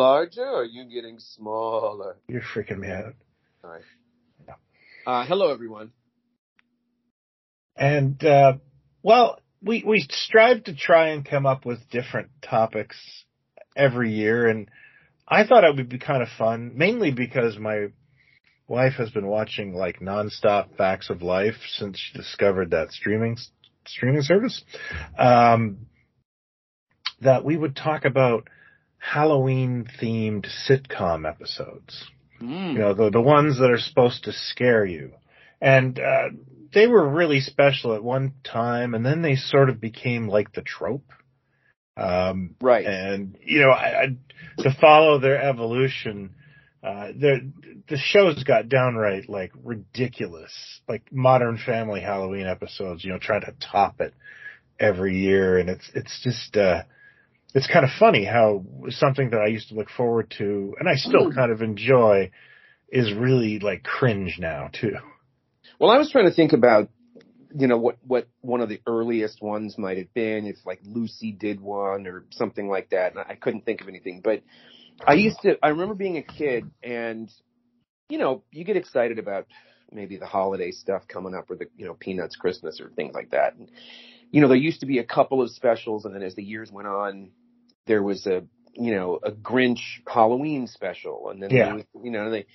larger or are you getting smaller? You're freaking me out. All right. Uh, hello, everyone. And uh, well, we we strive to try and come up with different topics every year, and I thought it would be kind of fun, mainly because my wife has been watching like nonstop Facts of Life since she discovered that streaming streaming service. Um, that we would talk about Halloween themed sitcom episodes. Mm. You know, the the ones that are supposed to scare you. And uh, they were really special at one time, and then they sort of became like the trope. Um, Right. and you know, I, I, to follow their evolution, uh, the the shows got downright like ridiculous, like Modern Family Halloween episodes. You know, trying to top it every year, and it's it's just uh, it's kind of funny how something that I used to look forward to, and I still Mm. kind of enjoy, is really like cringe now too. Well, I was trying to think about, you know, what, what one of the earliest ones might have been, if like Lucy did one or something like that. And I couldn't think of anything, but I used to, I remember being a kid and, you know, you get excited about maybe the holiday stuff coming up or the, you know, Peanuts Christmas or things like that. And, you know, there used to be a couple of specials and then as the years went on, there was a, you know, a Grinch Halloween special and then, Yeah. was, you know, they,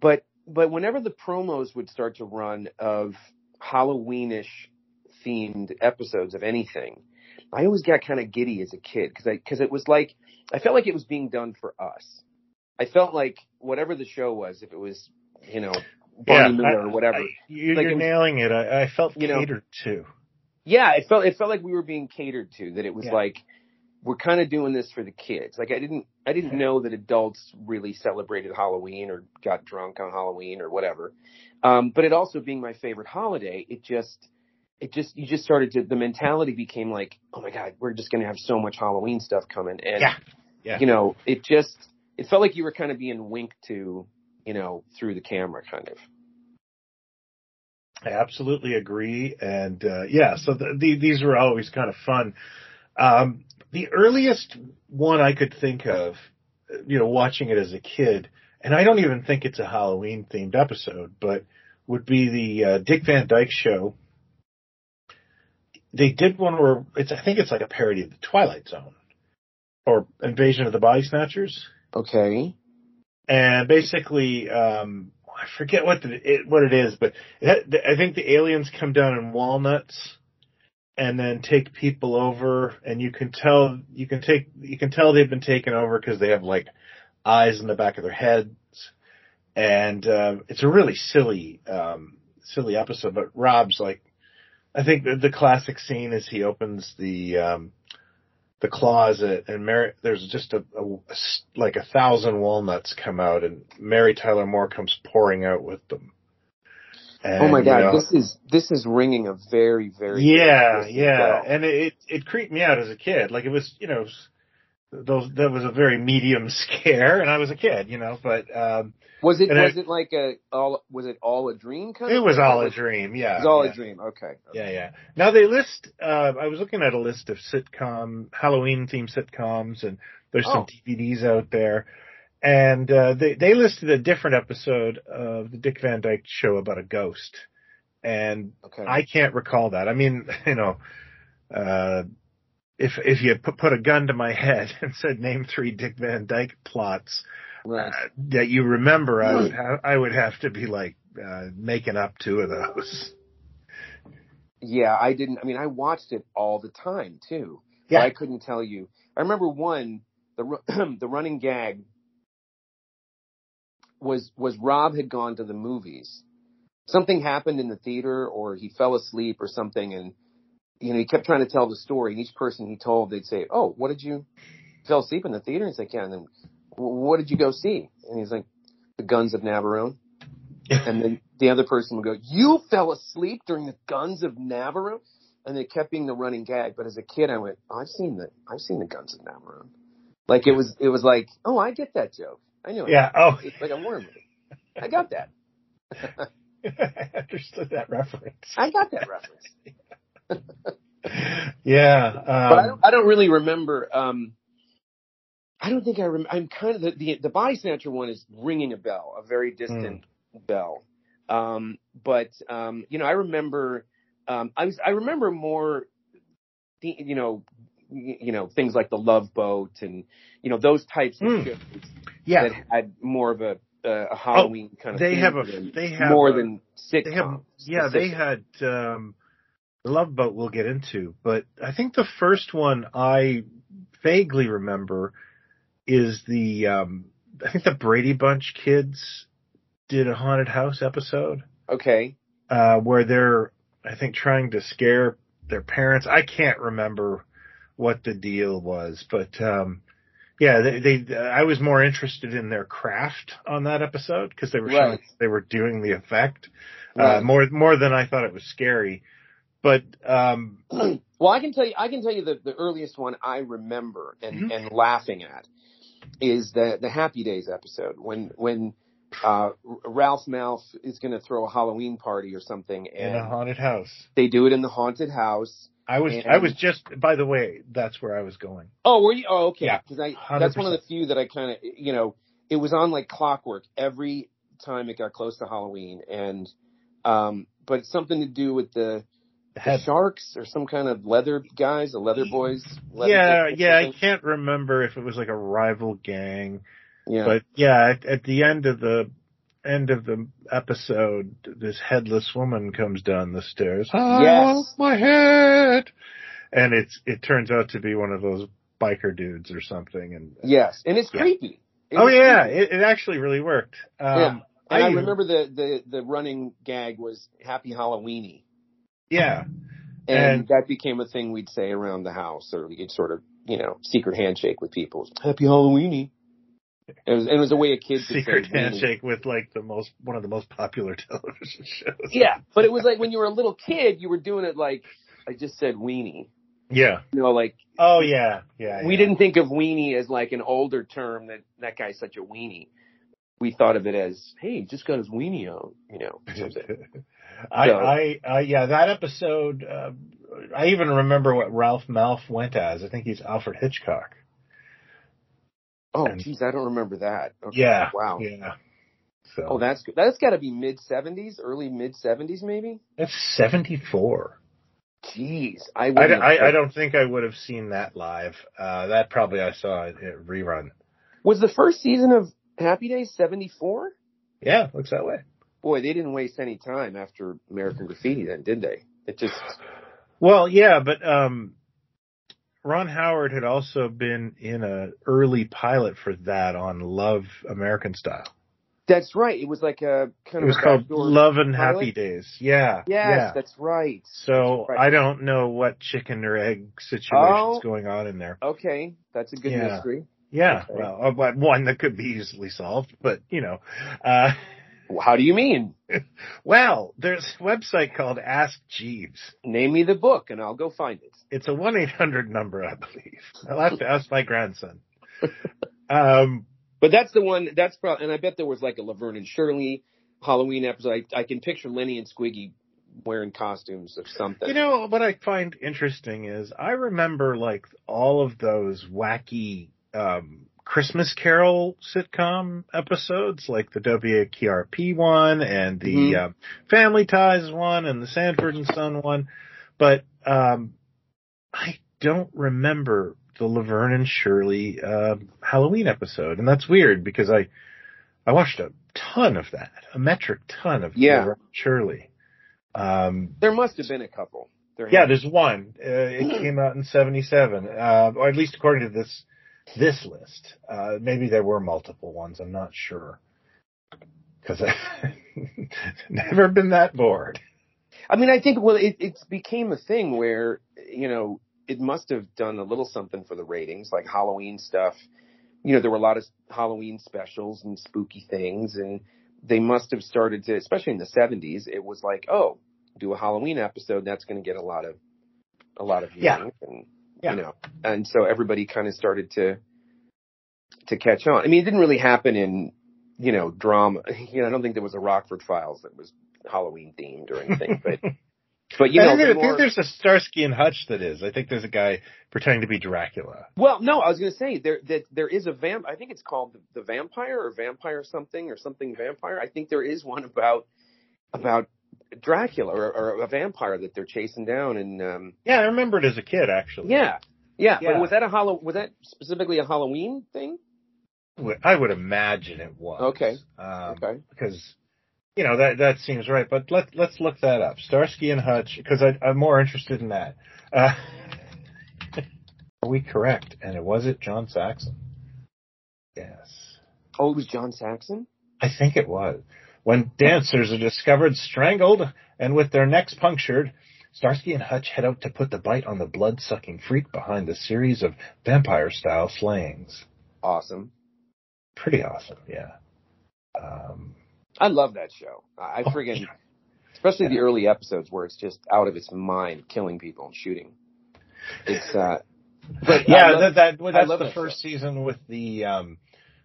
but, but whenever the promos would start to run of Halloweenish themed episodes of anything, I always got kind of giddy as a kid because I, cause it was like, I felt like it was being done for us. I felt like whatever the show was, if it was, you know, Barney Miller I- or whatever. I- you, Like you're it was- nailing it. I, I felt You know- catered to. yeah, it felt, it felt like we were being catered to, that it was Yeah. like, we're kind of doing this for the kids. Like I didn't, I didn't know that adults really celebrated Halloween or got drunk on Halloween or whatever. Um, but it also being my favorite holiday, it just, it just, you just started to, the mentality became like, oh my God, we're just going to have so much Halloween stuff coming. And, Yeah. Yeah. you know, it just, it felt like you were kind of being winked to, you know, through the camera kind of. I absolutely agree. And uh, yeah, so the, the, these were always kind of fun. Um, the earliest one I could think of, you know, watching it as a kid, and I don't even think it's a Halloween themed episode, but would be the uh, Dick Van Dyke Show. They did one where it's, I think it's like a parody of the Twilight Zone or Invasion of the Body Snatchers. Okay. and basically, um, I forget what the, it, what it is, but it, I think the aliens come down in walnuts and then take people over, and you can tell you can take you can tell they've been taken over because they have like eyes in the back of their heads, and uh, it's a really silly um, silly episode. But Rob's like, I think the, the classic scene is he opens the um, the closet and Mary, there's just a a like a thousand walnuts come out and Mary Tyler Moore comes pouring out with them. And, oh my you God. know, This is, this is ringing a very, very. yeah, yeah, bell. and it, it creeped me out as a kid. Like it was, you know, those that was a very medium scare, and I was a kid, you know. But um Was it, was I- it like a, all, was it all a dream kind it of? was all Or a dream. Yeah, It was all yeah. a dream. Okay. okay. Yeah, yeah. Now they list. Uh, I was looking at a list of sitcom Halloween themed sitcoms, and there's Oh. some DVDs out there. And uh, they they listed a different episode of the Dick Van Dyke Show about a ghost, and Okay. I can't recall that. I mean, you know, uh, if if you put put a gun to my head and said name three Dick Van Dyke plots right. uh, that you remember, I would ha- I would have to be like uh, making up two of those. Yeah, I didn't. I mean, I watched it all the time too. Yeah. I couldn't tell you. I remember one the the running gag was was Rob had gone to the movies. Something happened in the theater, or he fell asleep, or something, and you know he kept trying to tell the story. And each person he told, they'd say, "Oh, what did you fell asleep in the theater?" And He's like, "Yeah." And then, "Wh- "What did you go see?" And he's like, "The Guns of Navarone." And then the other person would go, "You fell asleep during the Guns of Navarone," and it kept being the running gag. But as a kid, I went, oh, "I've seen the I've seen the Guns of Navarone." Like it was it was like, "Oh, I get that joke. I knew it. Yeah. Oh, It's like a movie. I got that. I understood that reference. I got that reference." Yeah. But I Um, don't I don't really remember. Um, I don't think I rem- I'm kind of the, the the body snatcher one is ringing a bell, a very distant bell. Um, but um, you know, I remember um, I was I remember more, the- you know, you know things like the Love Boat and you know those types of Mm. shows Yeah, that had more of a a Halloween kind of they have a they have more a- than sitcoms. they have yeah they had um the love boat we'll get into but i think the first one i vaguely remember is the um i think the brady bunch kids did a haunted house episode okay. uh where they're i think trying to scare their parents i can't remember what the deal was but um yeah they, they i was more interested in their craft on that episode because they were showing they were doing the effect uh, Right. more more than I thought it was scary. But um, well, I can tell you, I can tell you the, the earliest one I remember and, Mhm. and laughing at is the the Happy Days episode when when uh, Ralph Malph is going to throw a Halloween party or something, in a and haunted house, they do it in the haunted house. I was And- I was just by the way, that's where I was going. Oh, were you? Oh, okay. Yeah, Because I that's one of the few that I kind of you know it was on like clockwork every time it got close to Halloween, and um, but it's something to do with the, the sharks or some kind of leather guys, the leather boys. Leather yeah, yeah, I can't remember if it was like a rival gang, yeah. but yeah, at, at the end of the end of the episode, this headless woman comes down the stairs. I Yes. want my head, and it's it turns out to be one of those biker dudes or something, and Yes, and it's Yeah. creepy. It oh yeah, creepy. it, it actually really worked. Um, Yeah. and I, I- remember the, the the running gag was Happy Halloweeny, Yeah, and, And- that became a thing we'd say around the house, or we'd sort of you know secret handshake with people. Happy Halloweeny. It was it was a way a kid could secret say handshake with like the most one of the most popular television shows. Yeah, but it was like when you were a little kid, you were doing it like I just said weenie. yeah. You know, like Oh yeah, yeah. we yeah. didn't think of weenie as like an older term that that guy's such a weenie. We thought of it as, hey, he just got his weenie out, you know. I, So- I, I, yeah, that episode. Uh, I even remember what Ralph Malph went as. I think he's Alfred Hitchcock. Oh, geez, I don't remember that. Okay, Yeah. Wow. Yeah. So Oh, that's good. That's got to be mid seventies, early mid seventies, maybe. that's seventy four. Jeez, I, I, I, I don't think I would have seen that live. Uh, that probably I saw it rerun. Was the first season of Happy Days seventy four? Yeah, looks that way. Boy, they didn't waste any time after American Graffiti, then, did they? It just Well, yeah, but um, Ron Howard had also been in a early pilot for that on Love American Style. that's right. It was like a kind of. It was called Love and pilot? Happy Days. Yeah. Yes, yeah. that's right. So That's right. I don't know what chicken or egg situation's Oh. going on in there. Okay, that's a good Yeah. mystery. Yeah, Okay. well, uh, but one that could be easily solved, but you know, uh, How do you mean? well, there's a website called Ask Jeeves. Name me the book, and I'll go find it. It's a one eight hundred number, I believe. I'll have to ask my grandson. Um, But that's the one. That's probably, and I bet there was like a Laverne and Shirley Halloween episode. I, I can picture Lenny and Squiggy wearing costumes of something. You know what I find interesting is I remember like all of those wacky um Christmas Carol sitcom episodes, like the WKRP one and the Mhm. um, Family Ties one and the Sanford and Son one, but um I don't remember the Laverne and Shirley uh, Halloween episode, and that's weird because I I watched a ton of that, a metric ton of Yeah. Laverne and Shirley. Um, there must have been a couple. There yeah, there's one. Uh, it came out in '77, uh, or at least according to this this list. Uh, maybe there were multiple ones. I'm not sure because I've never been that bored. I mean, I think well, it it became a thing where you know it must have done a little something for the ratings, like Halloween stuff. You know, there were a lot of Halloween specials and spooky things, and they must have started to, especially in the '70s. It was like, oh, do a Halloween episode. That's going to get a lot of a lot of Yeah. and Yeah. you know, and so everybody kind of started to to catch on. I mean, it didn't really happen in you know drama. You know, I don't think there was a Rockford Files that was Halloween themed or anything, but But you I know, think, the I think there's a Starsky and Hutch that is. I think there's a guy pretending to be Dracula. Well, no, I was going to say there that there is a vamp. I think it's called the, the vampire or vampire something or something vampire. I think there is one about about Dracula or, or a vampire that they're chasing down. And um, Yeah, I remember it as a kid actually. yeah, yeah, Yeah. But was that a hollow? Was that specifically a Halloween thing? I would imagine it was. Okay. Um, Okay. Because you know that that seems right. But let let's look that up. Starsky and Hutch, because I'm more interested in that. Uh, are we correct? And it was it John Saxon? Yes. Oh, it was John Saxon. I think it was. When dancers are discovered strangled and with their necks punctured, Starsky and Hutch head out to put the bite on the blood-sucking freak behind the series of vampire-style slayings. Awesome. Pretty awesome, yeah. Um, I love that show. I I Oh, friggin' yeah. especially the early episodes where it's just out of its mind, killing people and shooting. It's uh, but yeah, love- that, that well, that's the that first show. season with the um,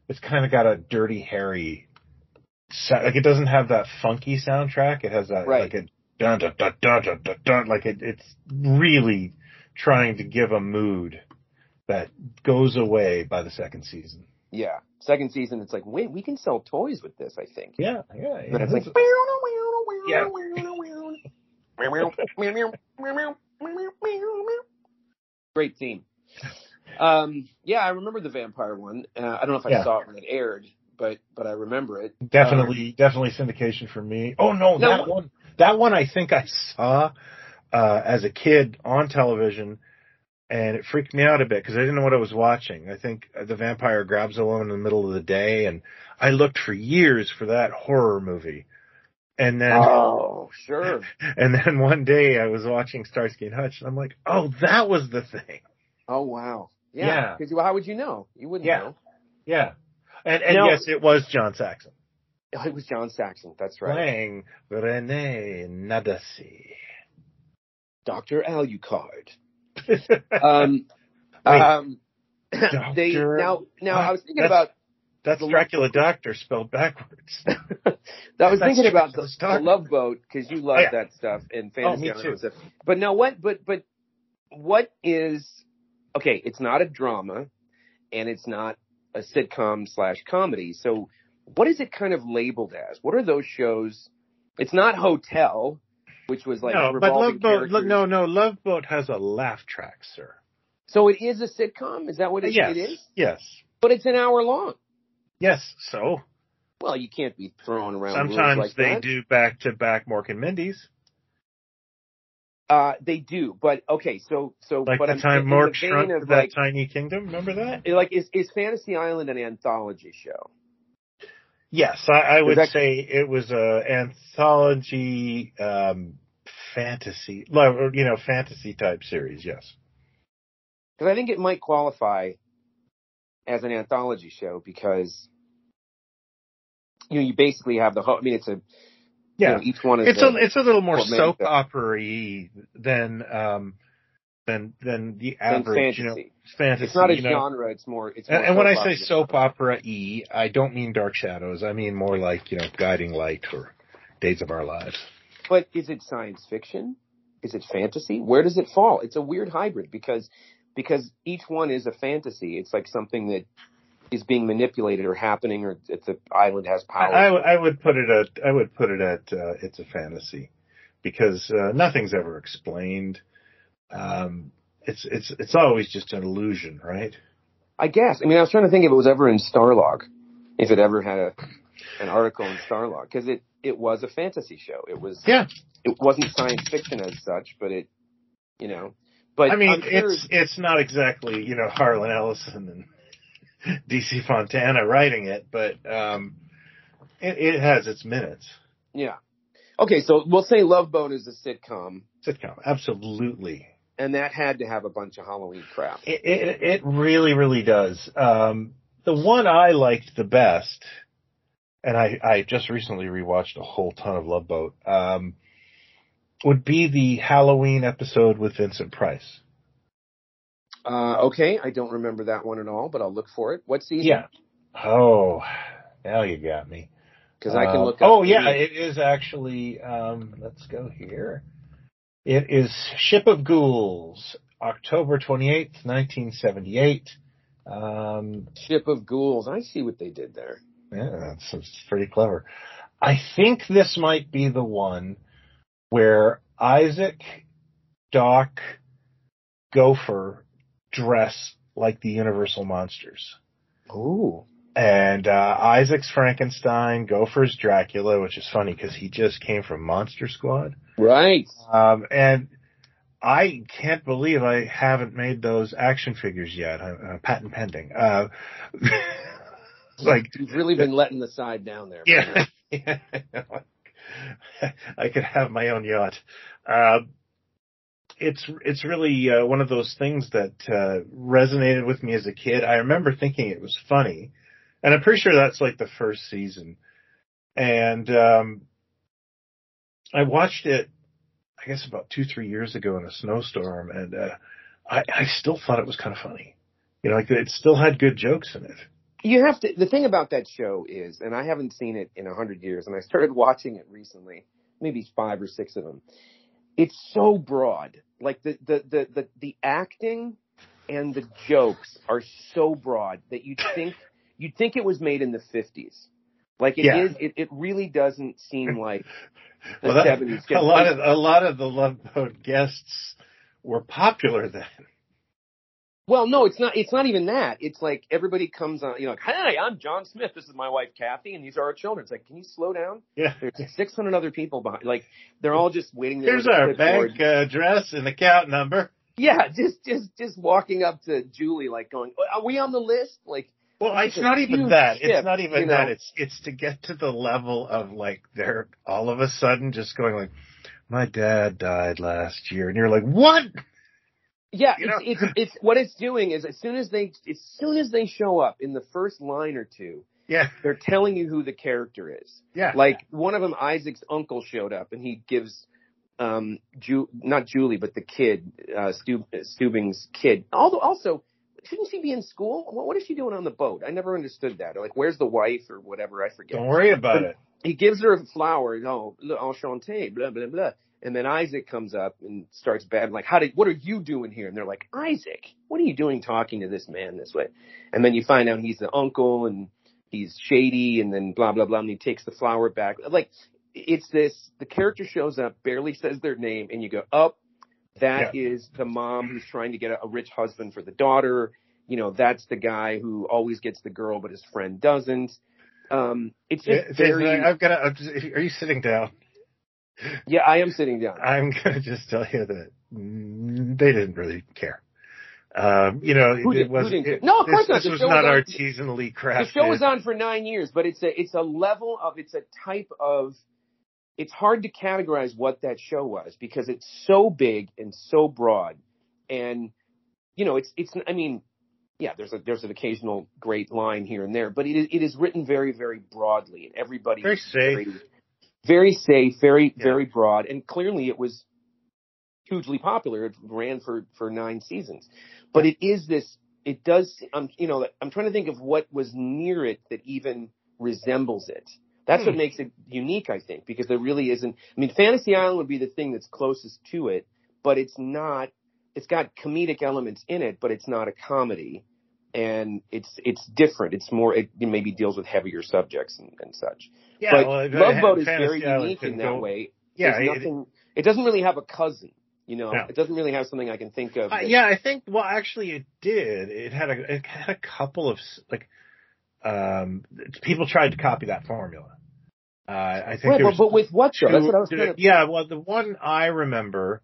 it's kind of got a dirty Harry, sa- like it doesn't have that funky soundtrack. It has that Right. like a dun dun dun dun dun dun, dun like it, it's really trying to give a mood that goes away by the second season. yeah. Second season, it's like wait, we can sell toys with this. I think. Yeah, yeah, But it's like Yeah. great theme. Um, yeah, I remember the vampire one. Uh, I don't know if I Yeah. saw it when it aired, but but I remember it. definitely, definitely syndication for me. Oh no, No, that one, that one I think I saw uh, as a kid on television, and it freaked me out a bit because I didn't know what I was watching. I think the vampire grabs a woman in the middle of the day, and I looked for years for that horror movie, and then Oh, sure. and then one day I was watching Starsky and Hutch, and I'm like, oh, that was the thing. Oh wow. Yeah. Yeah. Because how would you know? You wouldn't Yeah. know. Yeah, and and No. yes, it was John Saxon Oh, It was John Saxon. That's right. playing Rene Nadasi. Doctor Alucard. Um, Wait. um, they Doctor- now now I was thinking That's- about That's Dracula Doctor spelled backwards. I was That's thinking about the, the Love Boat because you love Oh, yeah. that stuff and Oh, fantasy me too. and stuff. But now what? But but what is okay? It's not a drama, and it's not a sitcom slash comedy. So what is it kind of labeled as? What are those shows? It's not Hotel, which was like no, but Love Boat. characters. No, no, Love Boat has a laugh track, sir. So it is a sitcom. Is that what it, yes, it is? yes, But it's an hour long. yes. So Well, you can't be throwing around. sometimes like they that. do back to back Mork and Mindy's, Uh, they do, but okay. So, so, like but the I'm time in Mork shrunk of that like, tiny kingdom. Remember that? like is is Fantasy Island an anthology show? Yes, I, I would that- say it was a anthology um, fantasy, you know, fantasy type series. Yes. Because I think it might qualify as an anthology show because you know you basically have the whole. I mean, it's a Yeah. You know, each one is it's a it's a little more soap opera than um than than the than average you know fantasy. fantasy. It's not a you know. genre. It's more. It's more And, and when I say soap opera e, I don't mean Dark Shadows. I mean more like you know Guiding Light or Days of Our Lives. But is it science fiction? Is it fantasy? Where does it fall? It's a weird hybrid because because each one is a fantasy. It's like something that is being manipulated or happening, or that the island has power. I, would- I would put it at I would put it at uh, it's a fantasy because uh, nothing's ever explained. Um, it's it's it's always just an illusion, right? I guess. I mean, I was trying to think if it was ever in Starlog, if it ever had a an article in Starlog, because it it was a fantasy show. It was. Yeah. It wasn't science fiction as such, but it, you know. But I mean, sure- it's it's not exactly you know Harlan Ellison and DC Fontana writing it, but um, it, it has its minutes. yeah. Okay, so we'll say Love Boat is a sitcom, Sitcom, absolutely. and that had to have a bunch of Halloween crap. It, it it really really does. Um, the one I liked the best, and I I just recently rewatched a whole ton of Love Boat. Um, would be the Halloween episode with Vincent Price. Uh, okay, I don't remember that one at all, but I'll look for it. What season? Yeah. Oh, now you got me. because I can Um, look. Oh yeah, it is actually. Um, let's go here. It is Ship of Ghouls, October 28th, 1978. Um, Ship of Ghouls. I see what they did there. yeah, that's, that's pretty clever. I think this might be the one where Isaac, Doc, Gopher dress like the Universal monsters. Ooh. And uh, Isaac's Frankenstein, Gopher's Dracula, which is funny because he just came from Monster Squad. Right. Um, and I can't believe I haven't made those action figures yet. Uh, patent pending. Uh, like You've really been letting the side down there. yeah, I could have my own yacht. Uh, it's it's really uh, one of those things that uh, resonated with me as a kid. I remember thinking it was funny, and I'm pretty sure that's like the first season. And um, I watched it, I guess about two three years ago in a snowstorm, and uh, I, I still thought it was kind of funny. You know, like it still had good jokes in it. You have to. The thing about that show is, and I haven't seen it in a hundred years, and I started watching it recently, maybe five or six of them. It's so broad. Like the the the the, the acting and the jokes are so broad that you'd think you'd think it was made in the fifties. Like it is. Yeah. It, it really doesn't seem like the Well, that- seventies. a lot of a lot of the Love Boat guests were popular then. Well, no, it's not. It's not even that. It's like everybody comes on. You know, like, hi, I'm John Smith. This is my wife Kathy, and these are our children. It's like, can you slow down? Yeah. There's 600 other people behind. Like they're all just waiting there. Here's our bank uh, address and account number. Yeah, just just just walking up to Julie, like going, "Are we on the list?" Like, Well, It's not even that. ship, It's not even you that. It's it's to get to the level of like they're all of a sudden just going like, my dad died last year, and you're like, what? Yeah, You it's, know? it's it's what it's doing is as soon as they as soon as they show up in the first line or two, Yeah, they're telling you who the character is. yeah. Like one of them, Isaac's uncle showed up, and he gives um Ju- not Julie, but the kid, uh, Stu- Stubing's kid. Although also, shouldn't she be in school? What, what is she doing on the boat? I never understood that. Like, where's the wife or whatever? I forget. Don't worry about it. He gives her a flower. Oh, enchanté, blah blah blah. And then Isaac comes up and starts bad, like, how did, what are you doing here? And they're like, Isaac, what are you doing talking to this man this way? And then you find out he's the uncle and he's shady and then blah, blah, blah. And he takes the flower back. Like, it's this, the character shows up, barely says their name and you go, up. That is the mom who's trying to get a, a rich husband for the daughter. You know, that's the guy who always gets the girl, but his friend doesn't. Um, it's just It's- very, I've got to. Are you sitting down? Yeah, I am sitting down. I'm gonna just tell you that they didn't really care. Um, you know, Who it was it- No, of this, course not. This was not was artisanally the show was on for nine years, but it's a it's a level of it's a type of it's hard to categorize what that show was because it's so big and so broad, and you know it's it's I mean yeah there's a there's an occasional great line here and there, but it is it is written very very broadly and everybody Very safe. very, very safe, very Yeah. very broad, and clearly it was hugely popular. It ran for for nine seasons, but it is this. It does. I'm you know I'm trying to think of what was near it that even resembles it. That's what Hmm. makes it unique, I think, because there really isn't. I mean, Fantasy Island would be the thing that's closest to it, but it's not. It's got comedic elements in it, but it's not a comedy, and it's it's different. It's more. It maybe deals with heavier subjects and, and such. yeah, but well, Love Boat is very unique in that go- way. Yeah, it- nothing. It, doesn't really have a cousin. You know, No. it doesn't really have something I can think of. Uh, yeah, I think. Well, actually, it did. It had a it had a couple of like um people tried to copy that formula. Uh, I think Right, but, but with what though? That's what I was kind of. yeah. Well, the one I remember,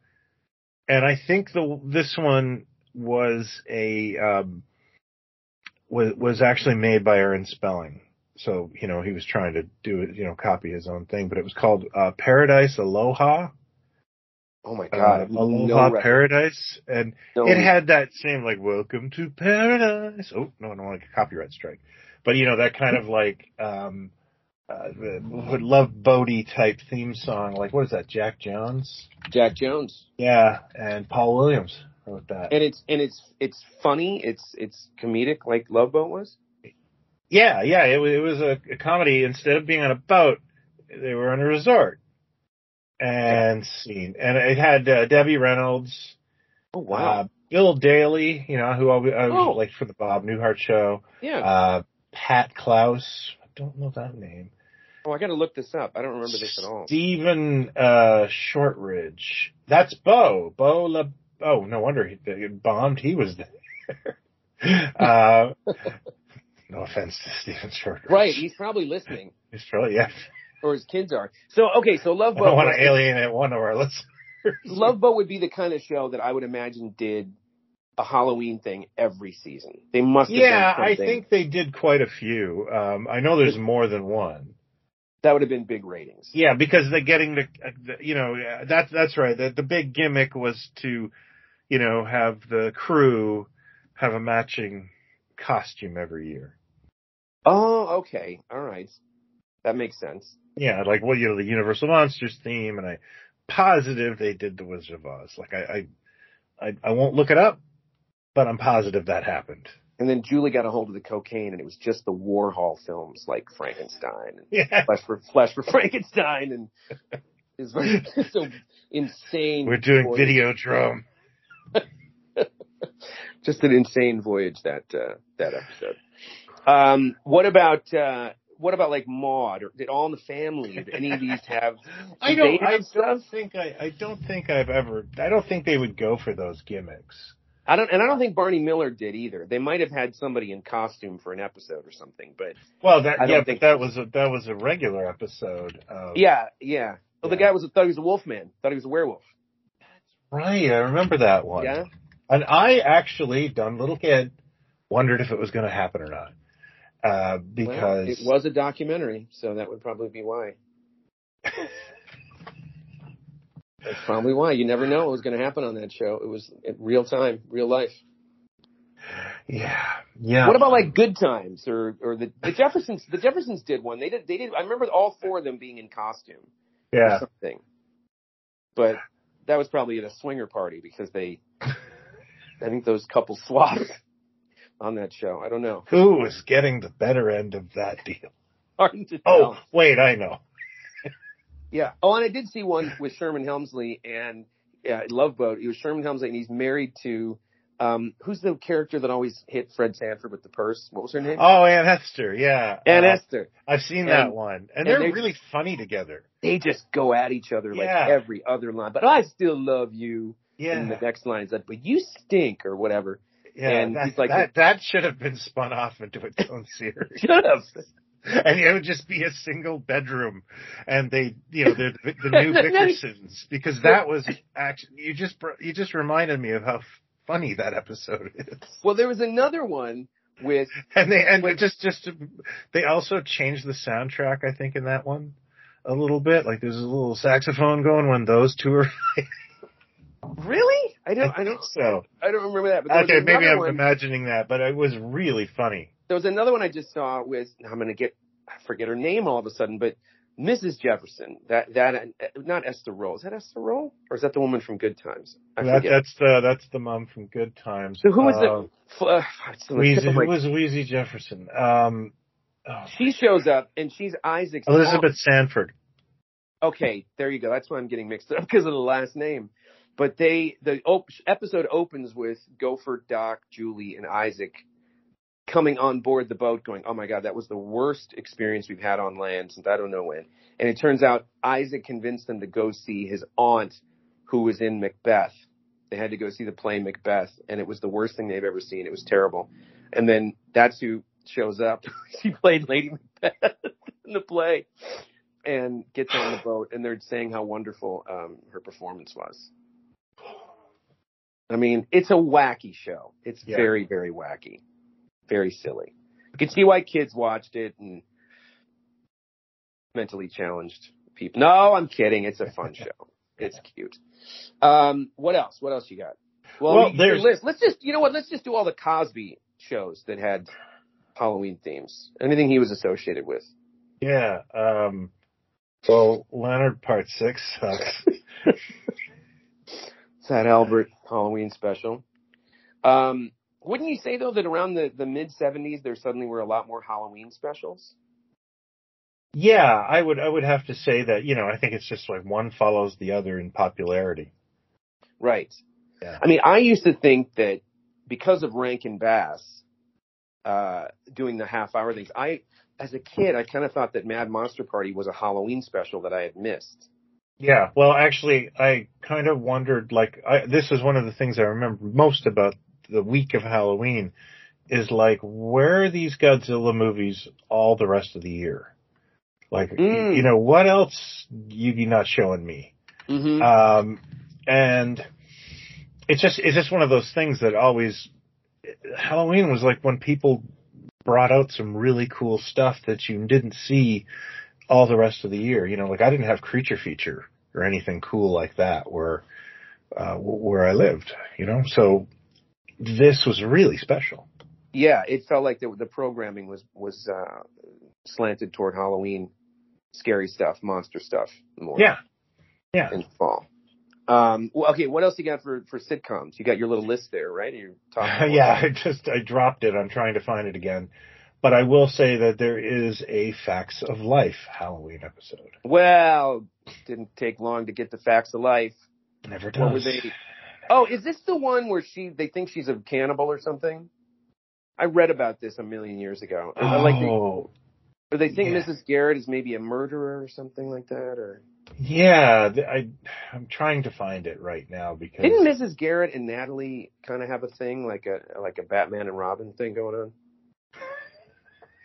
and I think the this one was a um was was actually made by Aaron Spelling. So you know he was trying to do it, you know, copy his own thing, but it was called uh, Paradise Aloha. Oh my Uh, god! Aloha no Paradise, and no- it had that same like "Welcome to Paradise." Oh no, I don't like a copyright strike. But you know that kind of like um uh, would love Bodie type theme song. Like what is that? Jack Jones. Jack Jones, Yeah, and Paul Williams wrote that. and it's and it's it's funny. It's it's comedic, like Love Boat was. yeah, yeah, it was it was a, a comedy. Instead of being on a boat, they were on a resort. and scene. And it had uh, Debbie Reynolds, Oh wow. uh, Bill Daily, you know, who I, I Oh. like for the Bob Newhart show, yeah. uh, Pat Klous, I don't know that name. oh, I got to look this up. I don't remember this at all. Stephen uh, Shortridge. That's Bo. Bo La. Oh, no wonder he, bombed. He was there. uh, no offense to Stephen Shortridge. Right. He's probably listening, He's probably yeah. or his kids are. So okay. So Love Boat. I don't want to alienate one of our listeners. Love Boat would be the kind of show that I would imagine did a Halloween thing every season. They must. Have Yeah, I think they did quite a few. Um, I know there's more than one. that would have been big ratings. Yeah, because they're getting the, the you know, that's that's right. The, the big gimmick was to, you know, have the crew have a matching costume every year. Oh, okay. All right. That makes sense. Yeah, like well, you know, the Universal Monsters theme, and I positive they did the Wizard of Oz. Like I, I, I, I won't look it up, but I'm positive that happened. And then Julie got a hold of the cocaine, and it was just the Warhol films like Frankenstein and Yeah, Flesh for Flesh for Frankenstein, and it's very so insane. we're doing Videodrome. Just an insane voyage that uh, that episode. Um, what about uh, what about like Maude or did All in the Family? Did any of these have? I don't. I stuff? don't think. I, I don't think I've ever. I don't think they would go for those gimmicks. I don't, and I don't think Barney Miller did either. They might have had somebody in costume for an episode or something, but Well, that I yeah, think- but that was a that was a regular episode. Of, yeah, yeah. Well, the guy was thought he was a wolf man. Thought he was a werewolf. Right. I remember that one. Yeah. And I actually, dumb little kid, wondered if it was going to happen or not. Uh, because Well, it was a documentary, so that would probably be why. That's probably why. You never know what was going to happen on that show. It was in real time, real life. yeah, yeah. What about like Good Times or or the the Jeffersons? The Jeffersons did one. They did. They did. I remember all four of them being in costume or yeah? something. But that was probably at a swinger party because they. I think those couples swapped on that show. I don't know. Who was getting the better end of that deal? Hard to oh, tell. Oh, wait, I know. Yeah. Oh, and I did see one with Sherman Hemsley and yeah, Love Boat. He was Sherman Hemsley, and he's married to um, who's the character that always hit Fred Sanford with the purse? What was her name? Oh, Aunt Esther. Yeah, Aunt Uh, Esther. I've seen And- that one, and, and they're they- really funny together. They just go at each other like Yeah. every other line. But I still love you. Yeah, And the next line is that, but you stink or whatever. yeah. and that, he's like- that that should have been spun off into its own series. Shut up. and it would just be a single bedroom, and they, you know, the the, the new. Vickersons, because that was actually you just you just reminded me of how funny that episode is. Well, there was another one with And they and just just they also changed the soundtrack, I think, in that one a little bit. Like there's a little saxophone going when those two are. really? I don't. I, think don't. so. I don't remember that. But Okay, maybe I'm one- imagining that, but it was really funny. there was another one I just saw with I'm gonna get I forget her name all of a sudden, but Mrs. Jefferson. That that uh, not Esther Rolle. Is that Esther Rolle or is that the woman from Good Times? I That, that's the that's the mom from Good Times. so who was uh, the? f- Uh, the Weezy, who was Weezy Jefferson? Um, oh, She shows up and she's Isaac's Elizabeth Sanford. Okay, there you go. That's why I'm getting mixed up because of the last name. But they the op- episode opens with Gopher, Doc, Julie, and Isaac coming on board the boat, going, "Oh my God, that was the worst experience we've had on land since I don't know when." And it turns out Isaac convinced them to go see his aunt, who was in Macbeth. They had to go see the play Macbeth, and it was the worst thing they've ever seen. It was terrible. And then that's who shows up. she played Lady Macbeth in the play and gets on the boat and they're saying how wonderful um, her performance was. I mean, it's a wacky show. It's Yeah. very, very wacky. Very silly. You can see why kids watched it and mentally challenged people. No, I'm kidding. It's a fun show. It's cute. Um, what else? What else you got? Well, Well, there's- list. Let's just, you know what? Let's just do all the Cosby shows that had Halloween themes. Anything he was associated with. Yeah. Um, well, Leonard Part Six sucks. It's that Albert Halloween special. Um, wouldn't you say though that around the, the mid seventies there suddenly were a lot more Halloween specials? Yeah, I would I would have to say that you know I think it's just like one follows the other in popularity. Right. Yeah. I mean, I used to think that because of Rankin Bass uh, doing the half hour things, I as a kid I kind of thought that Mad Monster Party was a Halloween special that I had missed. Yeah, well, actually, I kind of wondered. Like, I, this is one of the things I remember most about the week of Halloween is like, where are these Godzilla movies all the rest of the year? Like, Mm. you know, what else you be not showing me? Mm-hmm. Um, and it's just it's just one of those things that always Halloween was like when people brought out some really cool stuff that you didn't see all the rest of the year. You know, like I didn't have creature feature or anything cool like that where uh, where I lived. You know, so this was really special. yeah, it felt like the, the programming was was uh, slanted toward Halloween, scary stuff, monster stuff more. Yeah, yeah. in fall. Um, well, okay, what else you got for for sitcoms? You got your little list there, right? You're talking. yeah, I just I dropped it. I'm trying to find it again. But I will say that there is a Facts of Life Halloween episode. Well, didn't take long to get the facts of life. Never does. What were they? Oh, is this the one where she they think she's a cannibal or something? I read about this a million years ago. Or Like they, Oh, or they think yeah. Mrs. Garrett is maybe a murderer or something like that. Or yeah. I I'm trying to find it right now because didn't Mrs. Garrett and Natalie kind of have a thing like a like a Batman and Robin thing going on?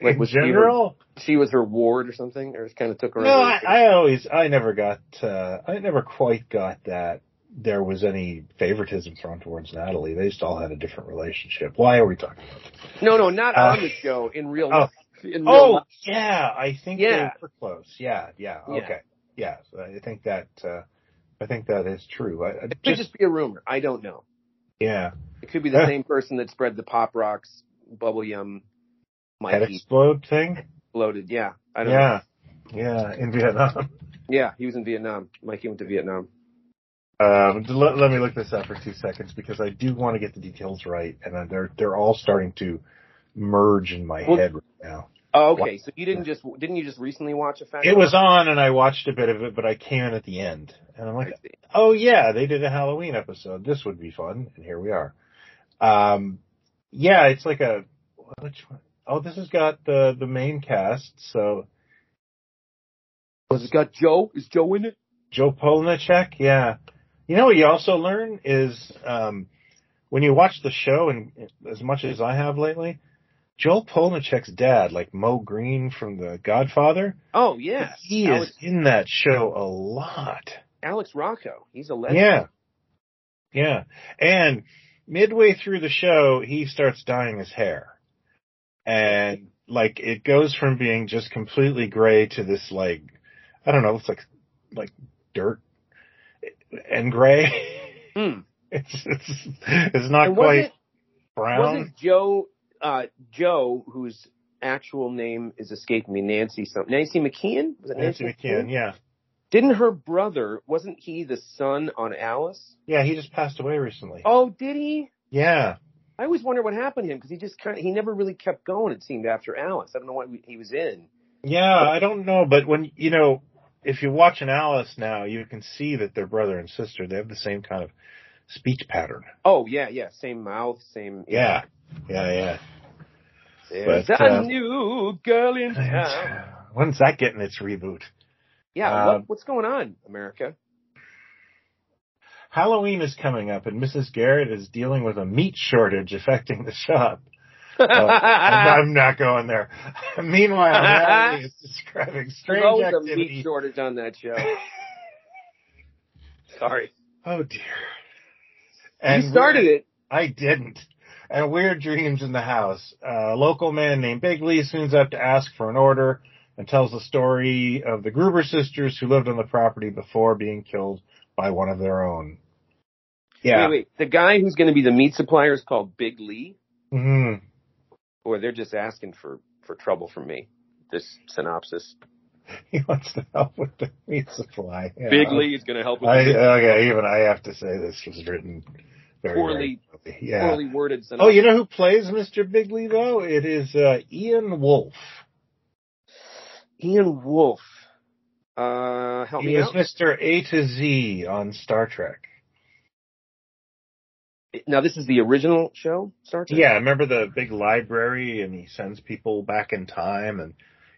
Like was she her- general, She was her ward or something, or just kind of took her. no, I, I always I never got uh, I never quite got that there was any favoritism thrown towards Natalie. They just all had a different relationship. Why are we talking about this? No, no, not Uh, on the show. In real oh. life. In real Oh life. yeah, I think Yeah. they were close. Yeah, yeah, Yeah. okay, yeah. So I think that uh, I think that is true. I, I It could just be a rumor. I don't know. yeah. It could be the same person that spread the pop rocks, bubble yum, Mikey explode thing. loaded. Yeah, I don't Yeah, yeah. In Vietnam. Yeah, he was in Vietnam. Mikey went to Vietnam. Um, let, let me look this up for two seconds because I do want to get the details right, and uh, they're they're all starting to merge in my Well- head right now. Oh, okay. So you didn't just didn't you just recently watch a fact? It was on, and I watched a bit of it, but I came in at the end, and I'm like, oh yeah, they did a Halloween episode. This would be fun, and here we are. Um, yeah, it's like a which one? Oh, this has got the the main cast. So Was it got Joe? Is Joe in it? Joe Polniaczek, yeah. You know what you also learn is um, when you watch the show, and as much as I have lately, Joel Polniaczek's dad, like Moe Greene from The Godfather, Oh yeah, he Alex, is in that show a lot. Alex Rocco. He's a legend. Yeah. Yeah. And midway through the show, he starts dyeing his hair. And like it goes from being just completely gray to this like I don't know, it's like like dirt and gray. Hmm. It's it's it's not quite wasn't brown. wasn't Joe uh, Joe whose actual name is escaping me? Nancy something. Nancy McKeon. Was it Nancy McKeon, yeah. Didn't her brother? Wasn't he the son on Alice? Yeah, he just passed away recently. Oh, did he? Yeah. I always wonder what happened to him because he just kind of he never really kept going. It seemed after Alice. I don't know what he was in. Yeah, I don't know, but when you know, if you watch an Alice now, you can see that they're brother and sister. They have the same kind of speech pattern. Oh yeah, yeah, same mouth, same. Yeah, yeah, yeah. There's But, a uh, new girl in town. When's that getting its reboot? Yeah, Um, what, what's going on, America? Halloween is coming up, and Mrs. Garrett is dealing with a meat shortage affecting the shop. Oh, I'm, I'm not going there. Meanwhile, Natalie is describing There's strange a activity. meat shortage on that show. Sorry, Oh dear. you started it. I didn't. And weird dreams in the house. A local man named Bigley swings up to ask for an order and tells the story of the Gruber sisters who lived on the property before being killed by one of their own. Yeah. Wait, wait. The guy who's going to be the meat supplier is called Big Lee, hmm or they're just asking for for trouble from me. This synopsis. He wants to help with the meat supply. Yeah. Big Lee is going to help with I, the okay, even I have to say this was written very Poorly- very poorly. Yeah. poorly worded synopsis. Oh, you know who plays Mr. Bigley though? It is uh, Ian Wolfe. Ian Wolf. Uh, help He me was out. Mr. Atoz on Star Trek. Now this is the original show, Star Trek. Yeah, remember the big library and he sends people back in time and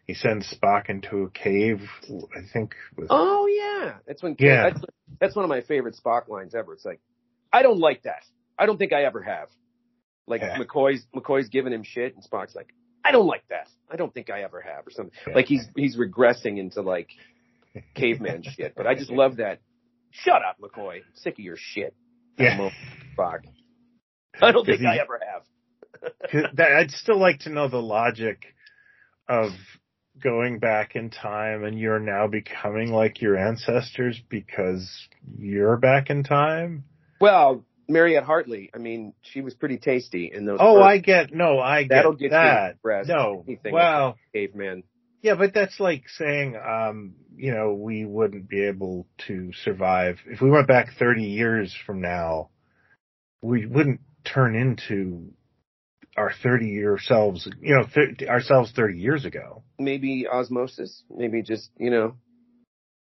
he sends Spock into a cave, I think. With, Oh yeah, that's when. Yeah. That's, that's one of my favorite Spock lines ever. It's like, I don't like that. I don't think I ever have. Like Yeah. McCoy's McCoy's giving him shit, and Spock's like, I don't like that. I don't think I ever have, or something. Yeah. Like he's he's regressing into like caveman shit. But I just love that. Shut up, McCoy. I'm sick of your shit. Yeah. Spock. I don't think Because I ever have. that- I'd still like to know the logic of going back in time and you're now becoming like your ancestors because you're back in time. Well, Mariette Hartley. I mean, she was pretty tasty in those. Oh, first- I get, no, I get that'll get that. you. No, Anything well, caveman. yeah, but that's like saying, um, you know, we wouldn't be able to survive if we went back 30 years from now. We wouldn't turn into our 30 year selves, you know, th- ourselves 30 years ago. maybe osmosis, maybe just you know,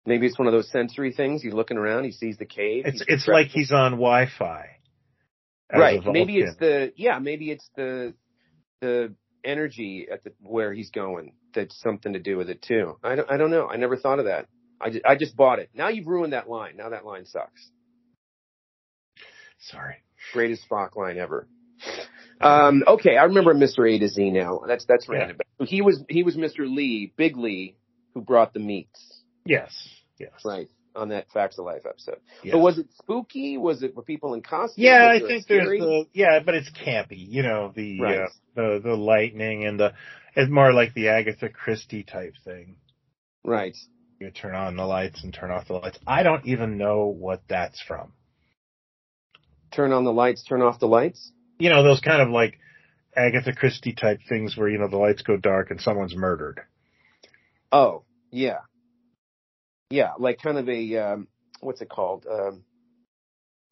maybe it's one of those sensory things. He's looking around, he sees the cave. It's it's like he's on Wi-Fi. right. Maybe it's the yeah, maybe it's the the energy at the where he's going that's something to do with it too. I don't I don't know. I never thought of that. I just, I just bought it. Now you've ruined that line. Now that line sucks. sorry. Greatest Spock line ever. Um, okay, I remember Mr. A to Z now. That's that's Yeah. random. He was he was Mr. Lee, Big Lee, who brought the meats. Yes. Yes. Right. On that Facts of Life episode. Yes. But was it spooky? Was it were people in costume? yeah, I think there's the yeah, but it's campy. You know the Right. uh, the the lightning and the it's more like the Agatha Christie type thing. right. You turn on the lights and turn off the lights. I don't even know what that's from. Turn on the lights, turn off the lights. You know those kind of like Agatha Christie type things where you know the lights go dark and someone's murdered. Oh, yeah. Yeah, like kind of a um what's it called? Um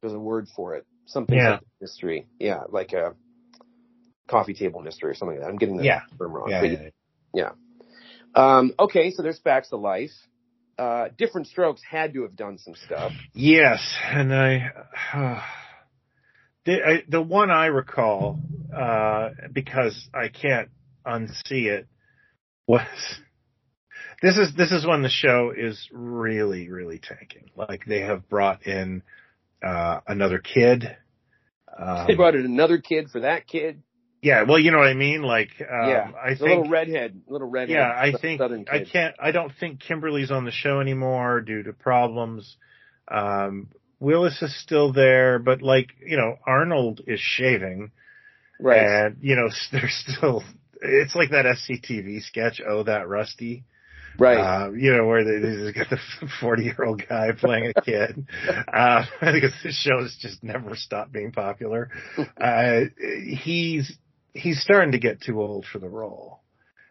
there's a word for it. Something Yeah. like mystery. Yeah, like a coffee table mystery or something like that. I'm getting the Yeah. term wrong. Yeah, yeah, yeah. Um okay, so there's facts of life. Uh different strokes had to have done some stuff. Yes, and I, the I, the one I recall uh, because I can't unsee it was this is this is when the show is really really tanking. Like they have brought in uh, another kid. Um, they brought in another kid for that kid. yeah, well, you know what I mean. Like, um, yeah. I the little think redhead, little redhead. yeah, I think I can't. I don't think Kimberly's on the show anymore due to problems. Um, Willis is still there, but like you know, Arnold is shaving, Right. and you know, there's still. It's like that SCTV sketch. Oh, that Rusty. right. Uh, you know, where they, they got the 40 year old guy playing a kid. uh, because this show has just never stopped being popular. Uh, he's, he's starting to get too old for the role.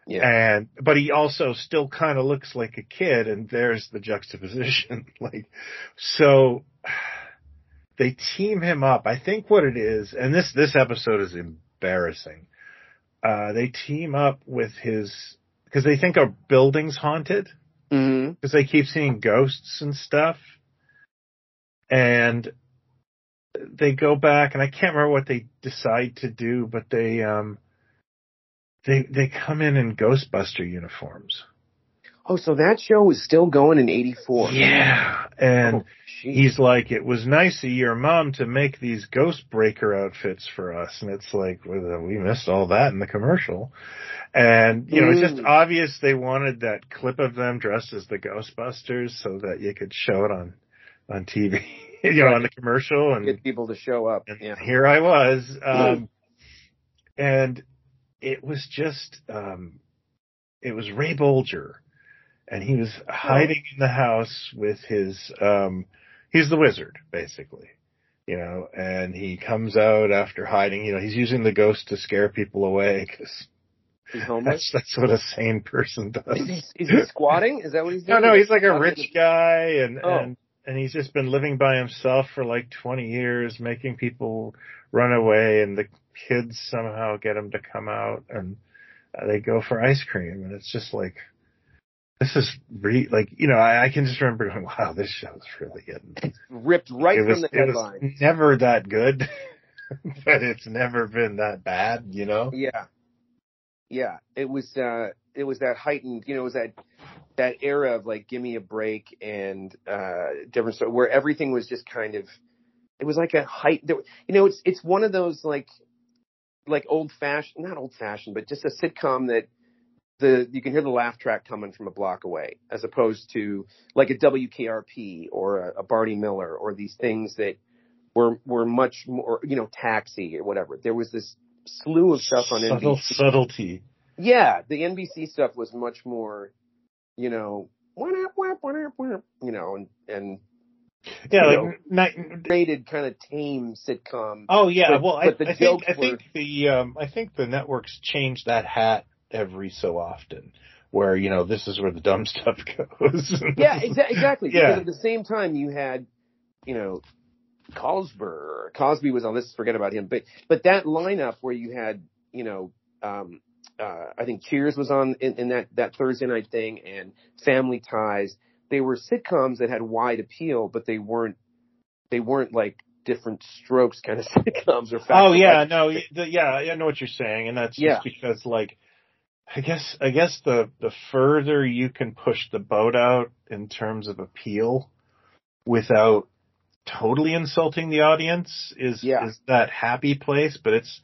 Yeah. And, but he also still kind of looks like a kid and there's the juxtaposition. like, so they team him up. I think what it is, and this, this episode is embarrassing. Uh, they team up with his, cause they think our building's haunted because they keep seeing ghosts and stuff. And they go back, and I can't remember what they decide to do, but they um they they come in in Ghostbuster uniforms. Oh, so that show was still going in '84. Yeah, and Oh, he's like, "It was nice of your mom to make these Ghost Breaker outfits for us," and it's like, well, we missed all that in the commercial. And you know, it's just Mm. obvious they wanted that clip of them dressed as the Ghostbusters so that you could show it on on TV, you know, Right. on the commercial. And, get people to show up. and Yeah. here I was, um, and it was just, um, it was Ray Bolger, and he was hiding in the house with his, um, he's the wizard basically, you know, and he comes out after hiding. You know, he's using the ghost to scare people away because that's that's what a sane person does. Is he, is he squatting? Is that what he's doing? no, no, he's like a rich guy and, Oh. and, and he's just been living by himself for like 20 years, making people run away and the kids somehow get him to come out and uh, they go for ice cream and it's just like, this is re like you know I, I can just remember going, wow, this show's really good. Ripped right it from was, the it was headline. never that good, but it's never been that bad, you know. Yeah. Yeah. It was uh it was that heightened you know, it was that that era of like give me a break and uh different stuff where everything was just kind of it was like a height there, you know, it's it's one of those like like old fashioned not old fashioned, but just a sitcom that the you can hear the laugh track coming from a block away, as opposed to like a WKRP or a, a Barney Miller or these things that were were much more you know taxi or whatever. There was this slew of stuff on Subtle NBC. subtlety. Yeah, the NBC stuff was much more, you know, you know, and and Yeah, You like night, rated kind of tame sitcom. Oh yeah, But- well, I, but the I think jokes I think the um, I think the networks change that hat every so often, where you know this is where the dumb stuff goes. Yeah, exa- exactly. Yeah. Because at the same time, you had, you know, Cosby Cosby was on. Let's forget about him. But but that lineup where you had, you know, um, uh, I think Cheers was on in, in that that Thursday night thing, and Family Ties. They were sitcoms that had wide appeal, but they weren't they weren't like different strokes kind of sitcoms or. Oh yeah, no, the, yeah, I know what you're saying, and that's Yeah. just because like, I guess I guess the the further you can push the boat out in terms of appeal, without totally insulting the audience, is Yeah. is that happy place, but it's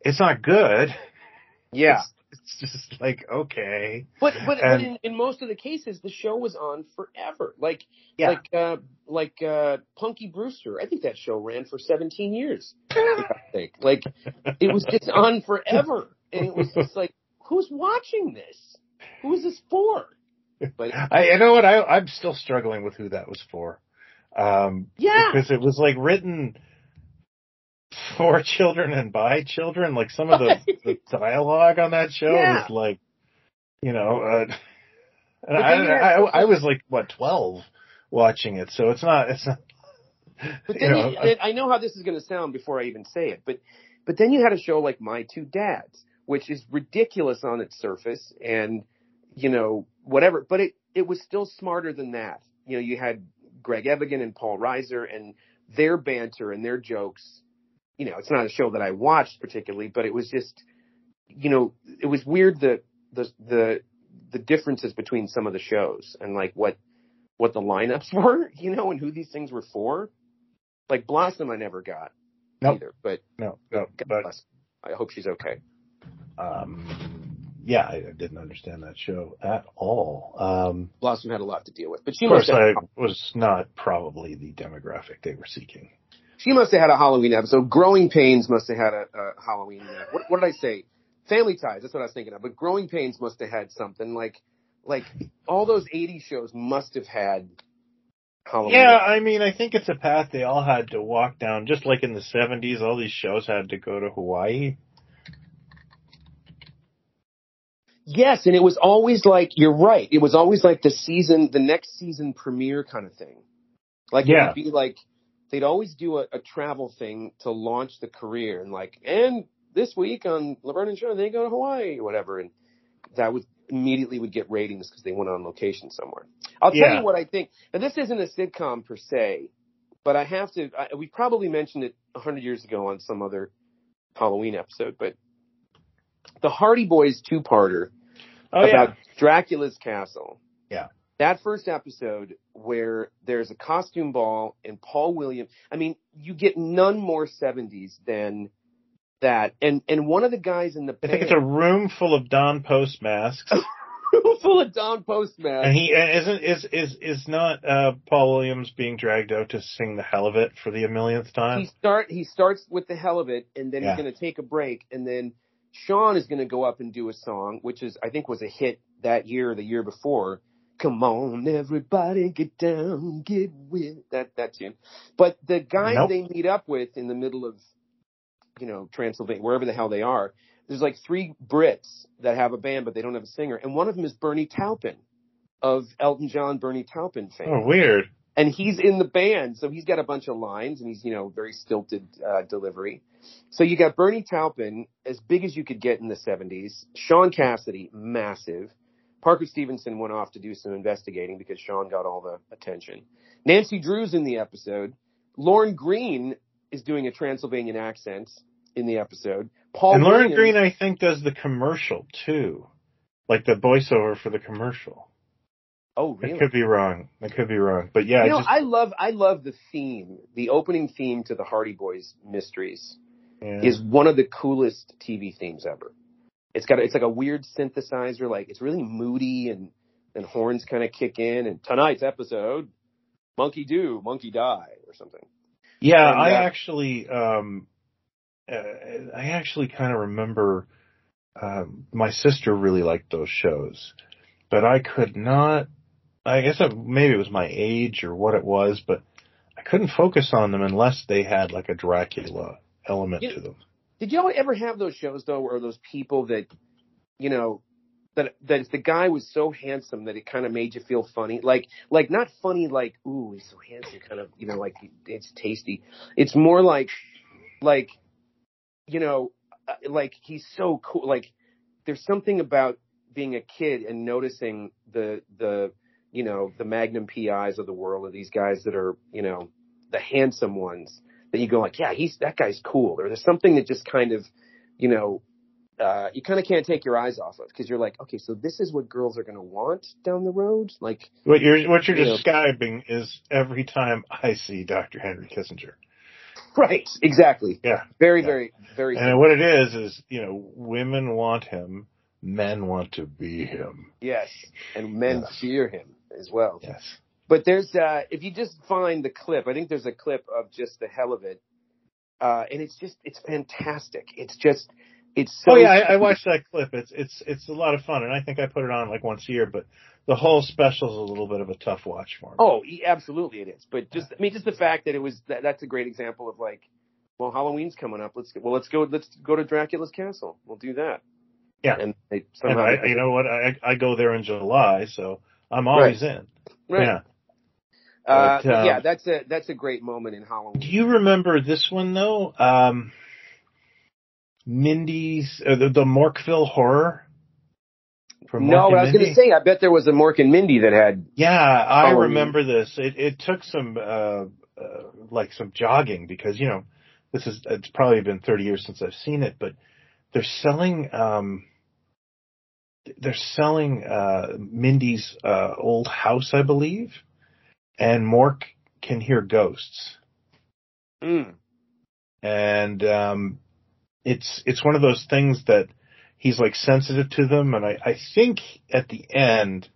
it's not good. yeah. It's, it's just like okay, But but, but in, in most of the cases, the show was on forever. Like Yeah. like uh like uh Punky Brewster. I think that show ran for 17 years. I think like it was just on forever, and it was just like, who's watching this? Who is this for? But I you know what I I'm still struggling with who that was for. Um, yeah, because it was like written for children and by children. Like some of the, the dialogue on that show Yeah. was like, you know, uh, and But I, I, I was like what twelve watching it, so it's not it's not. But you then know, you, I know how this is going to sound before I even say it, but but then you had a show like My Two Dads, which is ridiculous on its surface, and you know whatever, but it it was still smarter than that. You know, you had Greg Evigan and Paul Reiser and their banter and their jokes. You know, it's not a show that I watched particularly, but it was just, you know, it was weird the the the the differences between some of the shows and like what what the lineups were, you know, and who these things were for. Like Blossom, I never got Nope. either, but no, no, God but bless. I hope she's okay. um, yeah, I, I didn't understand that show at all. Um, Blossom had a lot to deal with, but she of course, I was not probably the demographic they were seeking. She must have had a Halloween episode. Growing Pains must have had a, a Halloween. Uh, what, what did I say? Family Ties. That's what I was thinking of. But Growing Pains must have had something like like all those '80s shows must have had Halloween. Yeah, I mean, I think it's a path they all had to walk down. Just like in the 70s, all these shows had to go to Hawaii. Yes, and it was always like you're right. It was always like the season, the next season premiere kind of thing. Like it Yeah. would be like they'd always do a, a travel thing to launch the career, and like, and this week on Laverne and Shirley, they go to Hawaii or whatever, and that would immediately would get ratings because they went on location somewhere. I'll tell Yeah. you what I think. And this isn't a sitcom per se, but I have to. I, we probably mentioned it a hundred years ago on some other Halloween episode, but the Hardy Boys two-parter Oh, about yeah. Dracula's castle. Yeah. That first episode where there's a costume ball and Paul Williams. I mean, you get none more 70s than that. And and one of the guys in the I think it's a room full of Don Post masks. full of Don Post masks. and he and isn't is is is not uh Paul Williams being dragged out to sing the hell of it for the a millionth time. he start he starts with the hell of it and then Yeah. he's going to take a break and then Shaun is going to go up and do a song which is I think was a hit that year or the year before. Come on, everybody, get down, get with that that tune. But the guy Nope. they meet up with in the middle of, you know, Transylvania, wherever the hell they are, there's like three Brits that have a band, but they don't have a singer, and one of them is Bernie Taupin of Elton John, Bernie Taupin fame Oh, weird. and he's in the band, so he's got a bunch of lines, and he's you know very stilted uh, delivery. So you got Bernie Taupin, as big as you could get in the '70s. Shaun Cassidy, massive. Parker Stevenson went off to do some investigating because Shaun got all the attention. Nancy Drew's in the episode. Lorne Greene is doing a Transylvanian accent in the episode. Paul and Lauren Williams- Green, I think, does the commercial too, like the voiceover for the commercial. Oh, I really? could be wrong. I could be wrong, but yeah, you know, just, I love I love the theme. The opening theme to the Hardy Boys mysteries yeah. is one of the coolest TV themes ever. It's got it's like a weird synthesizer, like it's really moody and and horns kind of kick in. And tonight's episode, Monkey Do, Monkey Die, or something. Yeah, And, I uh, actually, um, uh, I actually kind of remember, um, my sister really liked those shows, but I could not, I guess maybe it was my age or what it was, but I couldn't focus on them unless they had like a Dracula element You- to them. Did y'all ever have those shows though, where those people that, you know, that that if the guy was so handsome that it kind of made you feel funny, like like not funny like ooh he's so handsome, kind of you know like it's tasty. It's more like like you know uh, like he's so cool. Like there's something about being a kid and noticing the the you know the Magnum PIs of the world of these guys that are you know the handsome ones that you go like, yeah, he's that guy's cool. Or there's something that just kind of, you know, uh, you kind of can't take your eyes off of because you're like, okay, so this is what girls are going to want down the road. Like, What you're, what you're You know. describing is every time I see Dr. Henry Kissinger. right, exactly. Yeah. Very, Yeah. very, very. And what it is, is, you know, women want him, men want to be him. yes, and men Yes. fear him as well. Yes. But there's, uh, if you just find the clip, I think there's a clip of just the hell of it, uh, and it's just, it's fantastic. It's just, it's so. oh yeah, I, I watched that clip. It's it's it's a lot of fun, and I think I put it on like once a year. But the whole special is a little bit of a tough watch for me. Oh, absolutely it is. But just, I mean, just the fact that it was, that, that's a great example of like, well, Halloween's coming up. Let's, well, let's go, let's go to Dracula's castle. We'll do that. Yeah. And they and somehow, I, you know what? I I go there in July, so I'm always in. right. Yeah. Uh, But, um, yeah, that's a, that's a great moment in Halloween. Do you remember this one though? Um, Mindy's uh, the, the Morkville horror. From no, I was going to say, I bet there was a Mork and Mindy that had, Yeah, I Halloween. remember this. It it took some uh, uh like some jogging because you know this is it's probably been 30 years since I've seen it, but they're selling um they're selling uh Mindy's uh old house, I believe, and Mork can hear ghosts. mm, And um it's it's one of those things that he's like sensitive to them and I I think at the end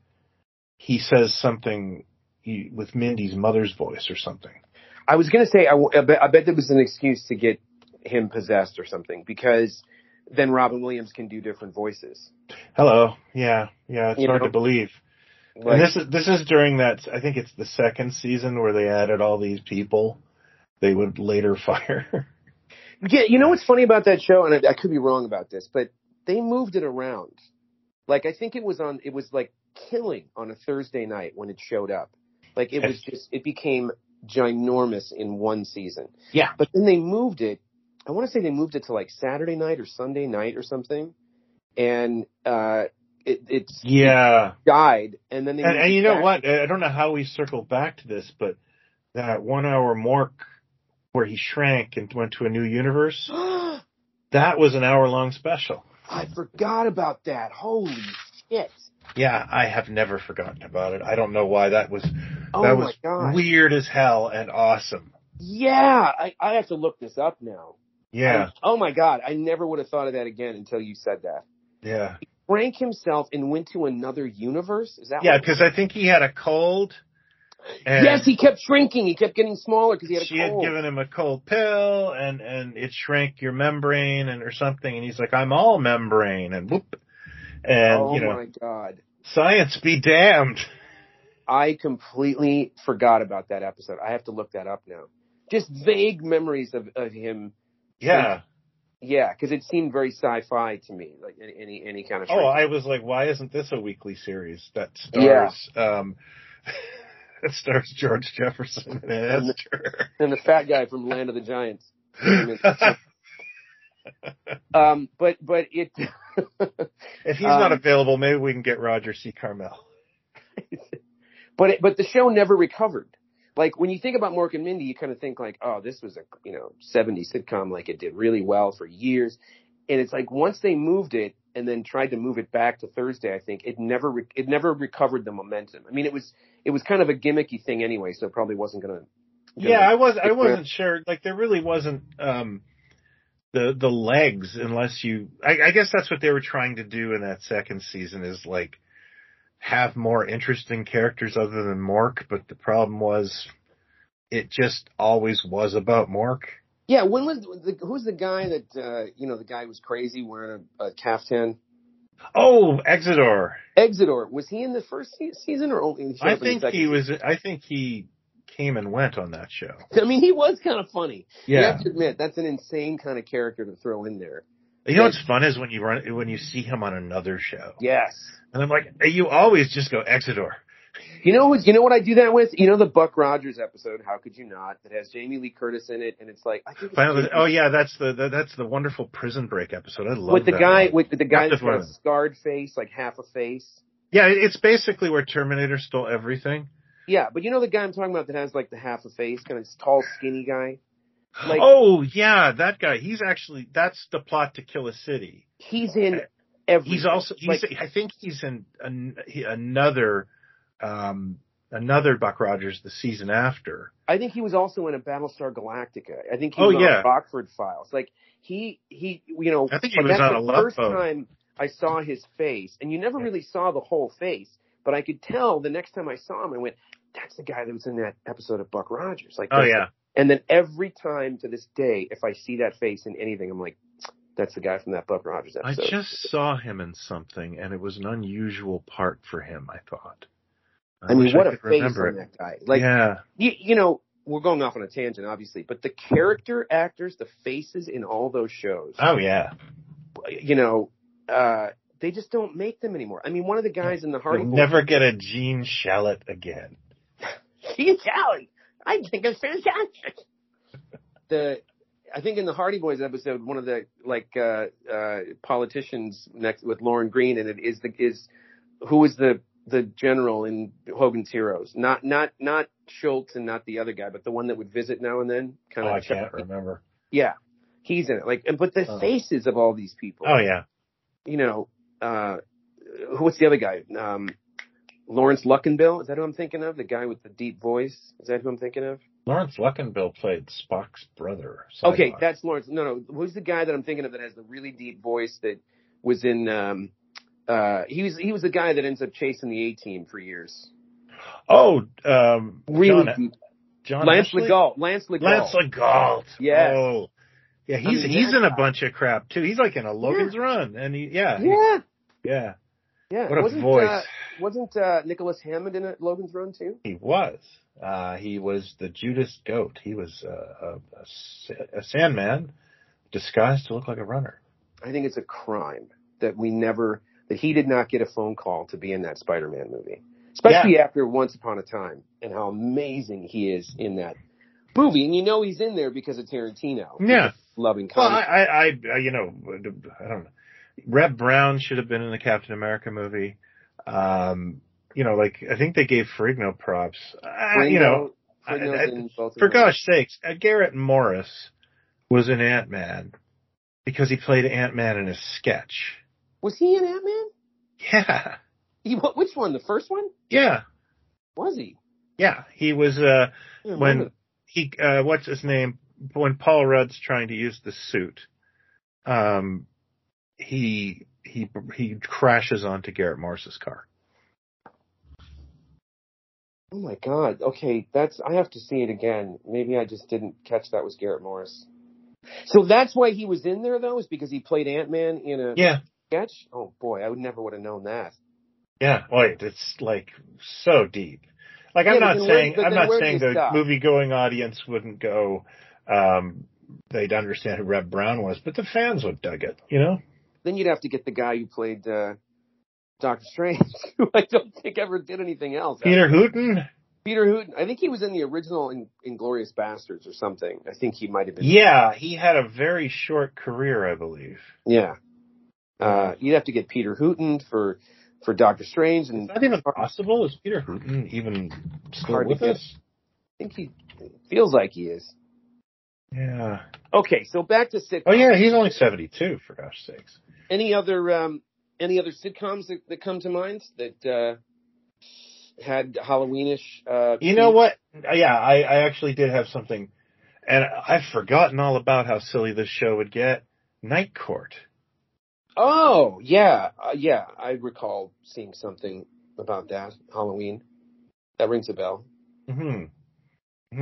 he says something he, with Mindy's mother's voice or something. I was going to say, I, I bet, I bet there was an excuse to get him possessed or something because then Robin Williams can do different voices. Hello. Yeah. Yeah. It's You hard know, to believe. Like, and this is, this is during that, I think it's the second season where they added all these people they would later fire. Yeah, you know what's funny about that show, and I, I could be wrong about this, but they moved it around. Like I think it was on, it was like killing on a Thursday night when it showed up. Like it was just, it became ginormous in one season. Yeah. But then they moved it. I want to say they moved it to like Saturday night or Sunday night or something, and uh, it it's yeah. died. And then they And, and you know what? I don't know how we circled back to this, but that one hour Mork where he shrank and went to a new universe, that was an hour long special. I forgot about that. Holy shit! Yeah, I have never forgotten about it. I don't know why that was Oh that was god! weird as hell and awesome. Yeah, I, I have to look this up now. Yeah, I- oh my god, I never would have thought of that again until you said that. yeah, Frank himself and went to another universe. Is that yeah. Because I think he had a cold. And yes, he kept shrinking. He kept getting smaller because he had a she cold. had given him a cold pill, and and it shrank your membrane and or something. And he's like, "I'm all membrane," and whoop, and oh you know, my god, science be damned. I completely forgot about that episode. I have to look that up now. Just vague memories of, of him. Yeah. Yeah, because it seemed very sci-fi to me, like any any, kind of. Oh, shrinking. I was like, why isn't this a weekly series that stars um that stars George Jefferson and Esther? and the fat guy from Land of the Giants. um, but but it. if he's not Um, available, maybe we can get Roger C. Carmel. but it, but the show never recovered. Like when you think about Mork and Mindy, you kind of think like, oh, this was a you know '70s sitcom, like it did really well for years. And it's like once they moved it and then tried to move it back to Thursday, I think it never re- it never recovered the momentum. I mean, it was it was kind of a gimmicky thing anyway, so it probably wasn't gonna. gonna Yeah, I was I wasn't sure. Like there really wasn't um the the legs unless you I, I guess that's what they were trying to do in that second season is like have more interesting characters other than Mork, but the problem was it just always was about Mork. Yeah, when was the, who's the guy that uh, you know the guy was crazy wearing a, a caftan? Oh, Exidor. Exidor was he in the first se- season or only? I think he was I think he came and went on that show. I mean, he was kind of funny. You Yeah. have to admit that's an insane kind of character to throw in there. You know what's fun is when you run when you see him on another show. Yes. And I'm like, you always just go Exidor. You know what? You know what I do that with? You know the Buck Rogers episode? How could you not? That has Jamie Lee Curtis in it, and it's like I think it's Finally, oh yeah, that's the, the that's the wonderful Prison Break episode. I love with the guy one. with the guy that's got a scarred face, like half a face. Yeah, it's basically where Terminator stole everything. Yeah, but you know the guy I'm talking about that has like the half a face, kind of tall, skinny guy. Like- oh yeah, that guy. He's actually that's the plot to Kill a City. He's in every. He's also he's Like- I think he's in an, another um another Buck Rogers the season after. I think he was also in a Battlestar Galactica. I think he Oh, was on yeah. Rockford Files. Like he he you know I think he was on a the love first boat. time I saw his face, and you never Yeah. really saw the whole face, but I could tell the next time I saw him, I went, "That's the guy that was in that episode of Buck Rogers." Like, Oh yeah. And then every time to this day, if I see that face in anything, I'm like, "That's the guy from that Buck Rogers I just saw him in something and it was an unusual part for him, I thought. I mean, what a could face on that guy! Like, yeah. you, you know, we're going off on a tangent, obviously, but the character actors, the faces in all those shows, Oh yeah. you know, uh, they just don't make them anymore. I mean, one of the guys in the Hardy You'll never get a Gene Shalit again. He's Callie. I think it's fantastic. The, I think in the Hardy Boys episode, one of the like uh, uh, politicians next with Lorne Greene, and it is the is who is the the general in Hogan's Heroes, not not not Schultz and not the other guy, but the one that would visit now and then. Oh, Kind I can't remember. Yeah, he's in it. Like, and but the Oh. faces of all these people. Oh yeah. you know, uh, who- what's the other guy? Um, Laurence Luckinbill. Is that who I'm thinking of? The guy with the deep voice. Is that who I'm thinking of? Laurence Luckinbill played Spock's brother. Okay, that's Laurence. No, no. Who's the guy that I'm thinking of that has the really deep voice that was in? Um, uh, he was he was the guy that ends up chasing the A team for years. Oh, um, Really John. John Lance Ashley? Legault. Lance Legault. Lance Legault. Yes. Oh. Yeah, he's mean, he's in a bunch of crap too. He's like in a Logan's Run, and he yeah he- yeah, yeah. yeah. What a wasn't, voice Uh, wasn't uh, Nicholas Hammond in a Logan's Run too? he was. Uh, he was the Judas Goat. He was uh, a, a, a Sandman disguised to look like a runner. I think it's a crime that we never that he did not get a phone call to be in that Spider-Man movie, especially after Once Upon a Time and how amazing he is in that movie. And you know he's in there because of Tarantino. Yeah. loving Well. I, I, I, you know, I don't know. Reb Brown should have been in the Captain America movie. Um, you know, like I think they gave Ferrigno props. Uh, you know, I- Ferrigno's I- in both of for gosh sakes, uh, Garrett Morris was in Ant Man because he played Ant Man in a sketch. was he in Ant Man? Yeah, He what- which one? The first one? yeah, Was he? yeah. He was uh when he uh what's his name when Paul Rudd's trying to use the suit. Um, he he he crashes onto Garrett Morris's car. Oh my god. Okay, that's I have to see it again. Maybe I just didn't catch that was Garrett Morris. So that's why he was in there though, is because he played Ant Man in a Yeah, sketch? Oh boy, I would never would have known that. yeah. Wait, it's like so deep. Like I'm not then where- saying I'm not saying the stop? movie going audience wouldn't go. Um, they'd understand who Reb Brown was, but the fans would dug it. You know. Then you'd have to get the guy who played uh Doctor Strange, who I don't think ever did anything else. Peter Hooten. Peter Hooten. I think he was in the original in, Inglourious Basterds or something. I think he might have been. Yeah, he had a very short career, I believe. Yeah. Uh, you'd have to get Peter Hooten for for Doctor Strange, and Is that even possible? Is Peter Hooten even still with us? I think he feels like he is. Yeah. Okay, so back to sitcoms. Oh yeah, he's only seventy-two. For gosh sakes. Any other um, any other sitcoms that, that come to mind that uh, had Halloweenish? Uh, You know what? Yeah, I, I actually did have something, and I've forgotten all about how silly this show would get. Night Court. Oh yeah, uh, yeah. I recall seeing something about that Halloween. That rings a bell. hmm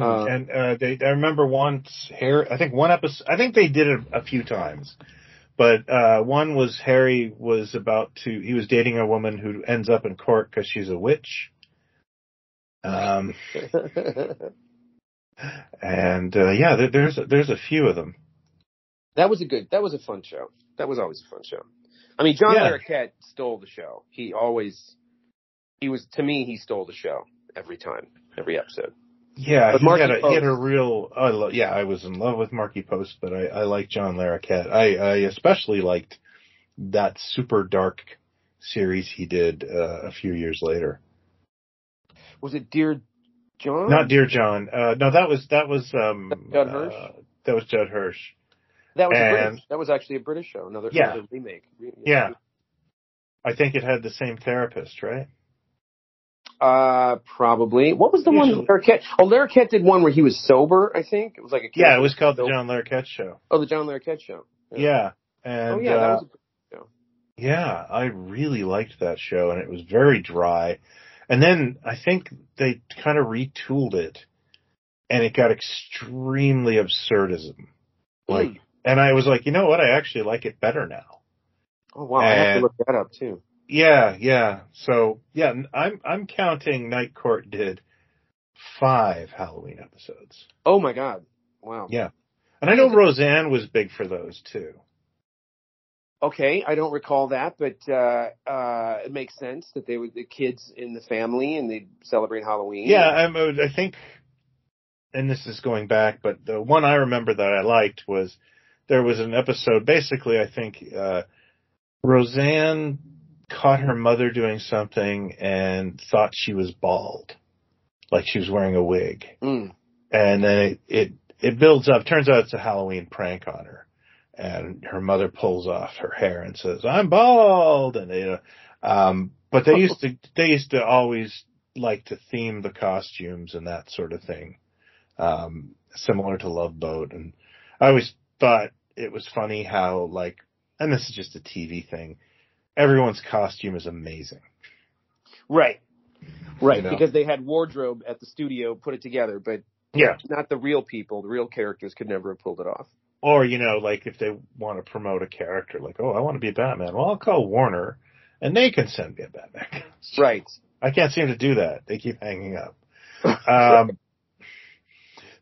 Uh, and uh, they, I remember once Harry. I think one episode. I think they did it a few times, but uh, one was Harry was about to. He was dating a woman who ends up in court because she's a witch. Um, and uh, yeah, there, there's there's a few of them. that was a good. That was a fun show. That was always a fun show. I mean, John Yeah. Larroquette stole the show. He always. He was to me. He stole the show every time, every episode. Yeah, But he Markie had, a, he had a real. I lo- yeah, I was in love with Markie Post, but I, I like John Larroquette. I, I especially liked that super dark series he did uh, a few years later. Was it Dear John? Not Dear John. Uh, no, that was that was um, Judd Hirsch? uh, that was Judd Hirsch. that was a British. That was actually a British show. Another, Yeah. another remake. Re- Yeah, I think it had the same therapist, right? Uh, probably. What was the Usually- one Larroquette? Oh, Larroquette did one where he was sober. I think it was like a Yeah, it was called the. John Larroquette Show. Oh, the John Larroquette show. Yeah, and oh yeah, uh, that was. A, Yeah, I really liked that show and it was very dry. And then I think they kind of retooled it and it got extremely absurdism. Like, Mm. and I was like, you know what? I actually like it better now. oh wow, I have to look that up too. Yeah, yeah. So yeah, I'm, I'm counting Night Court did five Halloween episodes. Oh my god, wow. Yeah. And I know Roseanne was big for those too. Okay, I don't recall that, but uh, uh, it makes sense that they were the kids in the family and they'd celebrate Halloween. Yeah, I'm, I think, and this is going back, but the one I remember that I liked was there was an episode. Basically, I think uh, Roseanne caught her mother doing something and thought she was bald, like she was wearing a wig, Mm. and then it it, it builds up. Turns out it's a Halloween prank on her, and her mother pulls off her hair and says, "I'm bald," and you know. Um, but they used to they used to always like to theme the costumes and that sort of thing, um, similar to Love Boat. And I always thought it was funny how like, and this is just a TV thing. Everyone's costume is amazing. Right, right, You know? because they had wardrobe at the studio put it together, but Yeah. not the real people. The real characters could never have pulled it off. Or, you know, like if they want to promote a character, like, oh, I want to be Batman. Well, I'll call Warner and they can send me a Batman. Right. I can't seem to do that. They keep hanging up. Um,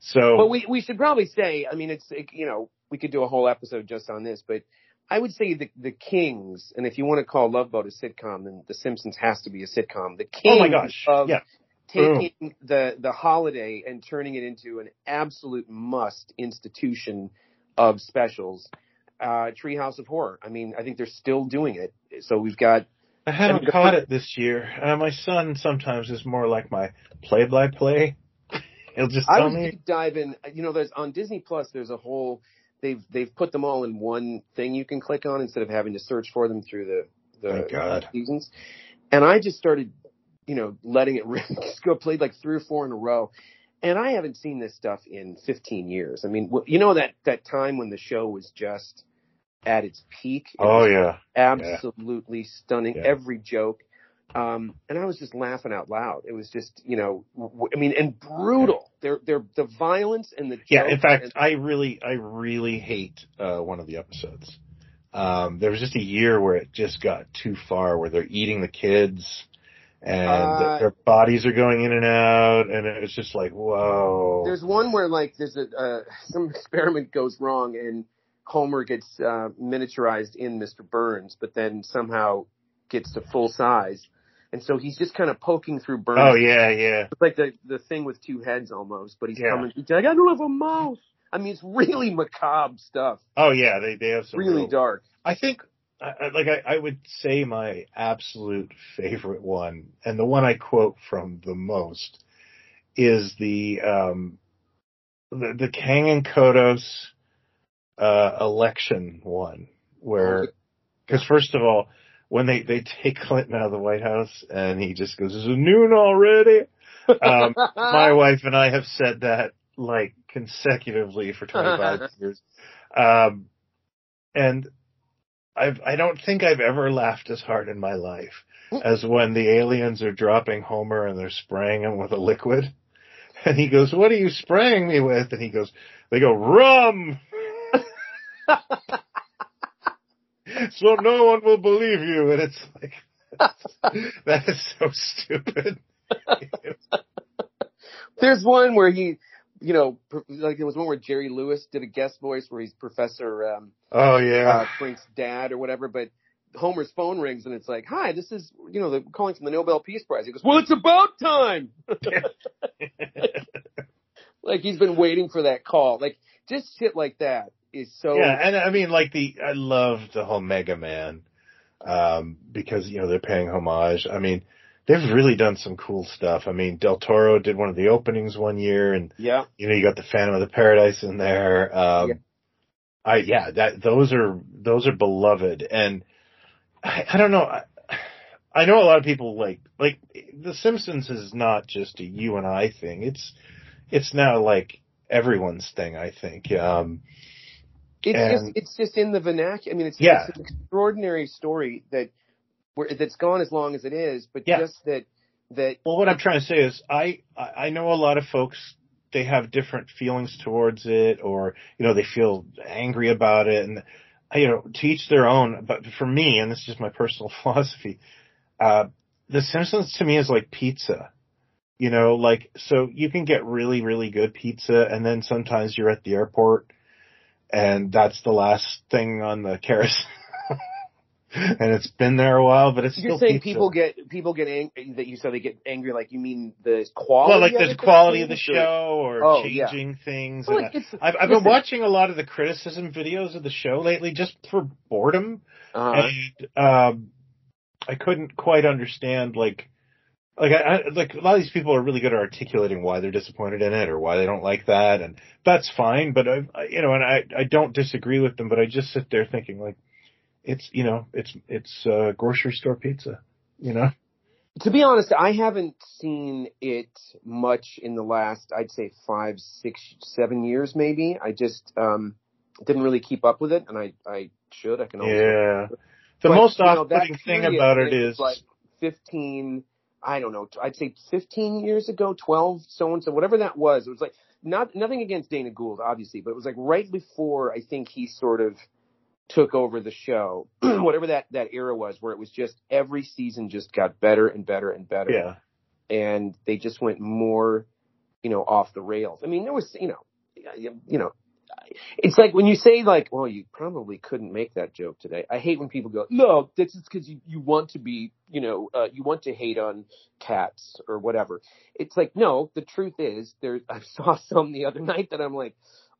so, But we we should probably say, I mean, it's it, you know we could do a whole episode just on this, but I would say the the Kings, and if you want to call Love Boat a sitcom, then The Simpsons has to be a sitcom. The Kings oh my gosh. of Yeah. taking the the holiday and turning it into an absolute must institution of specials. Uh, Treehouse of Horror. I mean, I think they're still doing it. So we've got I haven't caught it this year. Uh, my son sometimes is more like my play by play. He'll just I was me. deep diving. You know, there's on Disney Plus. There's a whole. They've they've put them all in one thing you can click on instead of having to search for them through the the God. seasons. And I just started, you know, letting it rip. Just go played like three or four in a row. And I haven't seen this stuff in 15 years. I mean, you know that that time when the show was just at its peak. It Oh yeah. absolutely stunning. Yeah. Every joke. Um, and I was just laughing out loud. It was just, you know, w- I mean, and brutal. They're, they're, the violence and the Yeah, in fact, and- I really, I really hate uh, one of the episodes. Um, there was just a year where it just got too far, where they're eating the kids, and Uh, their bodies are going in and out, and it was just like, whoa. there's one where like there's a, uh, some experiment goes wrong and Homer gets, uh, miniaturized in Mr. Burns, but then somehow gets to full size. And so he's just kind of poking through Burns. Oh yeah, yeah. It's like the the thing with two heads almost, but he's Yeah. coming. He's like, I don't have a mouth. I mean, it's really macabre stuff. Oh yeah, they they have some really real- dark. I think, I, I- like, I, I would say my absolute favorite one, and the one I quote from the most, is the um, the, the Kang and Kodos uh, election one, where, because first of all, when they they take Clinton out of the White House, and he just goes, "Is it noon already?" Um, my wife and I have said that like consecutively for 25 years. Um, and I've, I don't think I've ever laughed as hard in my life as when the aliens are dropping Homer and they're spraying him with a liquid. And he goes, what are you spraying me with? And he goes, they go, rum! So no one will believe you. And it's like, that is so stupid. There's one where he, you know, like there was one where Jerry Lewis did a guest voice where he's Professor um, Oh yeah. uh, Frink's dad or whatever, but Homer's phone rings and it's like, "Hi, this is you know the calling from the Nobel Peace Prize." He goes, "Well, it's about time." like he's been waiting for that call. Like just shit like that is so. Yeah, and I mean, like the I love the whole Mega Man um, because you know they're paying homage. I mean, they've really done some cool stuff. I mean, Del Toro did one of the openings one year, and Yeah. you know you got the Phantom of the Paradise in there. Um, Yeah. I yeah, that those are those are beloved, and I, I don't know. I, I know a lot of people like like The Simpsons is not just a you and I thing. It's it's now like everyone's thing. I think. Um, It's And- just it's just in the vernacular. I mean, it's, Yeah. it's an extraordinary story that where that's gone as long as it is, but Yeah. just that that Well, what I'm trying to say is, I I know a lot of folks they have different feelings towards it, or you know they feel angry about it, and you know to each their own. But for me, and this is just my personal philosophy, uh, The Simpsons to me is like pizza. You know, like so you can get really really good pizza, and then sometimes you're at the airport, and that's the last thing on the carousel. And it's been there a while, but it's you're still saying pizza. people get people get angry that you said they get angry. Like you mean the quality? well, like of the it quality of the show or Oh, yeah. changing things. Well, and it's- it's- I've, I've been watching a lot of the criticism videos of the show lately just for boredom, Uh-huh. and um, I couldn't quite understand like. Like I, I like a lot of these people are really good at articulating why they're disappointed in it or why they don't like that, and that's fine. But I, I you know, and I I don't disagree with them, but I just sit there thinking like, it's you know, it's it's uh, grocery store pizza, you know. To be honest, I haven't seen it much in the last, I'd say five, six, seven years, maybe. I just um didn't really keep up with it, and I I should. I can always. Yeah. The But, most you know, off-putting thing about it is like fifteen. I don't know. I'd say fifteen years ago, twelve, so and so, whatever that was. It was like not nothing against Dana Gould, obviously, but it was like right before I think he sort of took over the show, whatever that that era was, where it was just every season just got better and better and better yeah. and they just went more, you know, off the rails. I mean, there was, you know, you know, it's like when you say like, well, you probably couldn't make that joke today. I hate when people go, no, that's just because you, you want to be, you know, uh, you want to hate on cats or whatever. It's like, no, the truth is there, I saw some the other night that I'm like,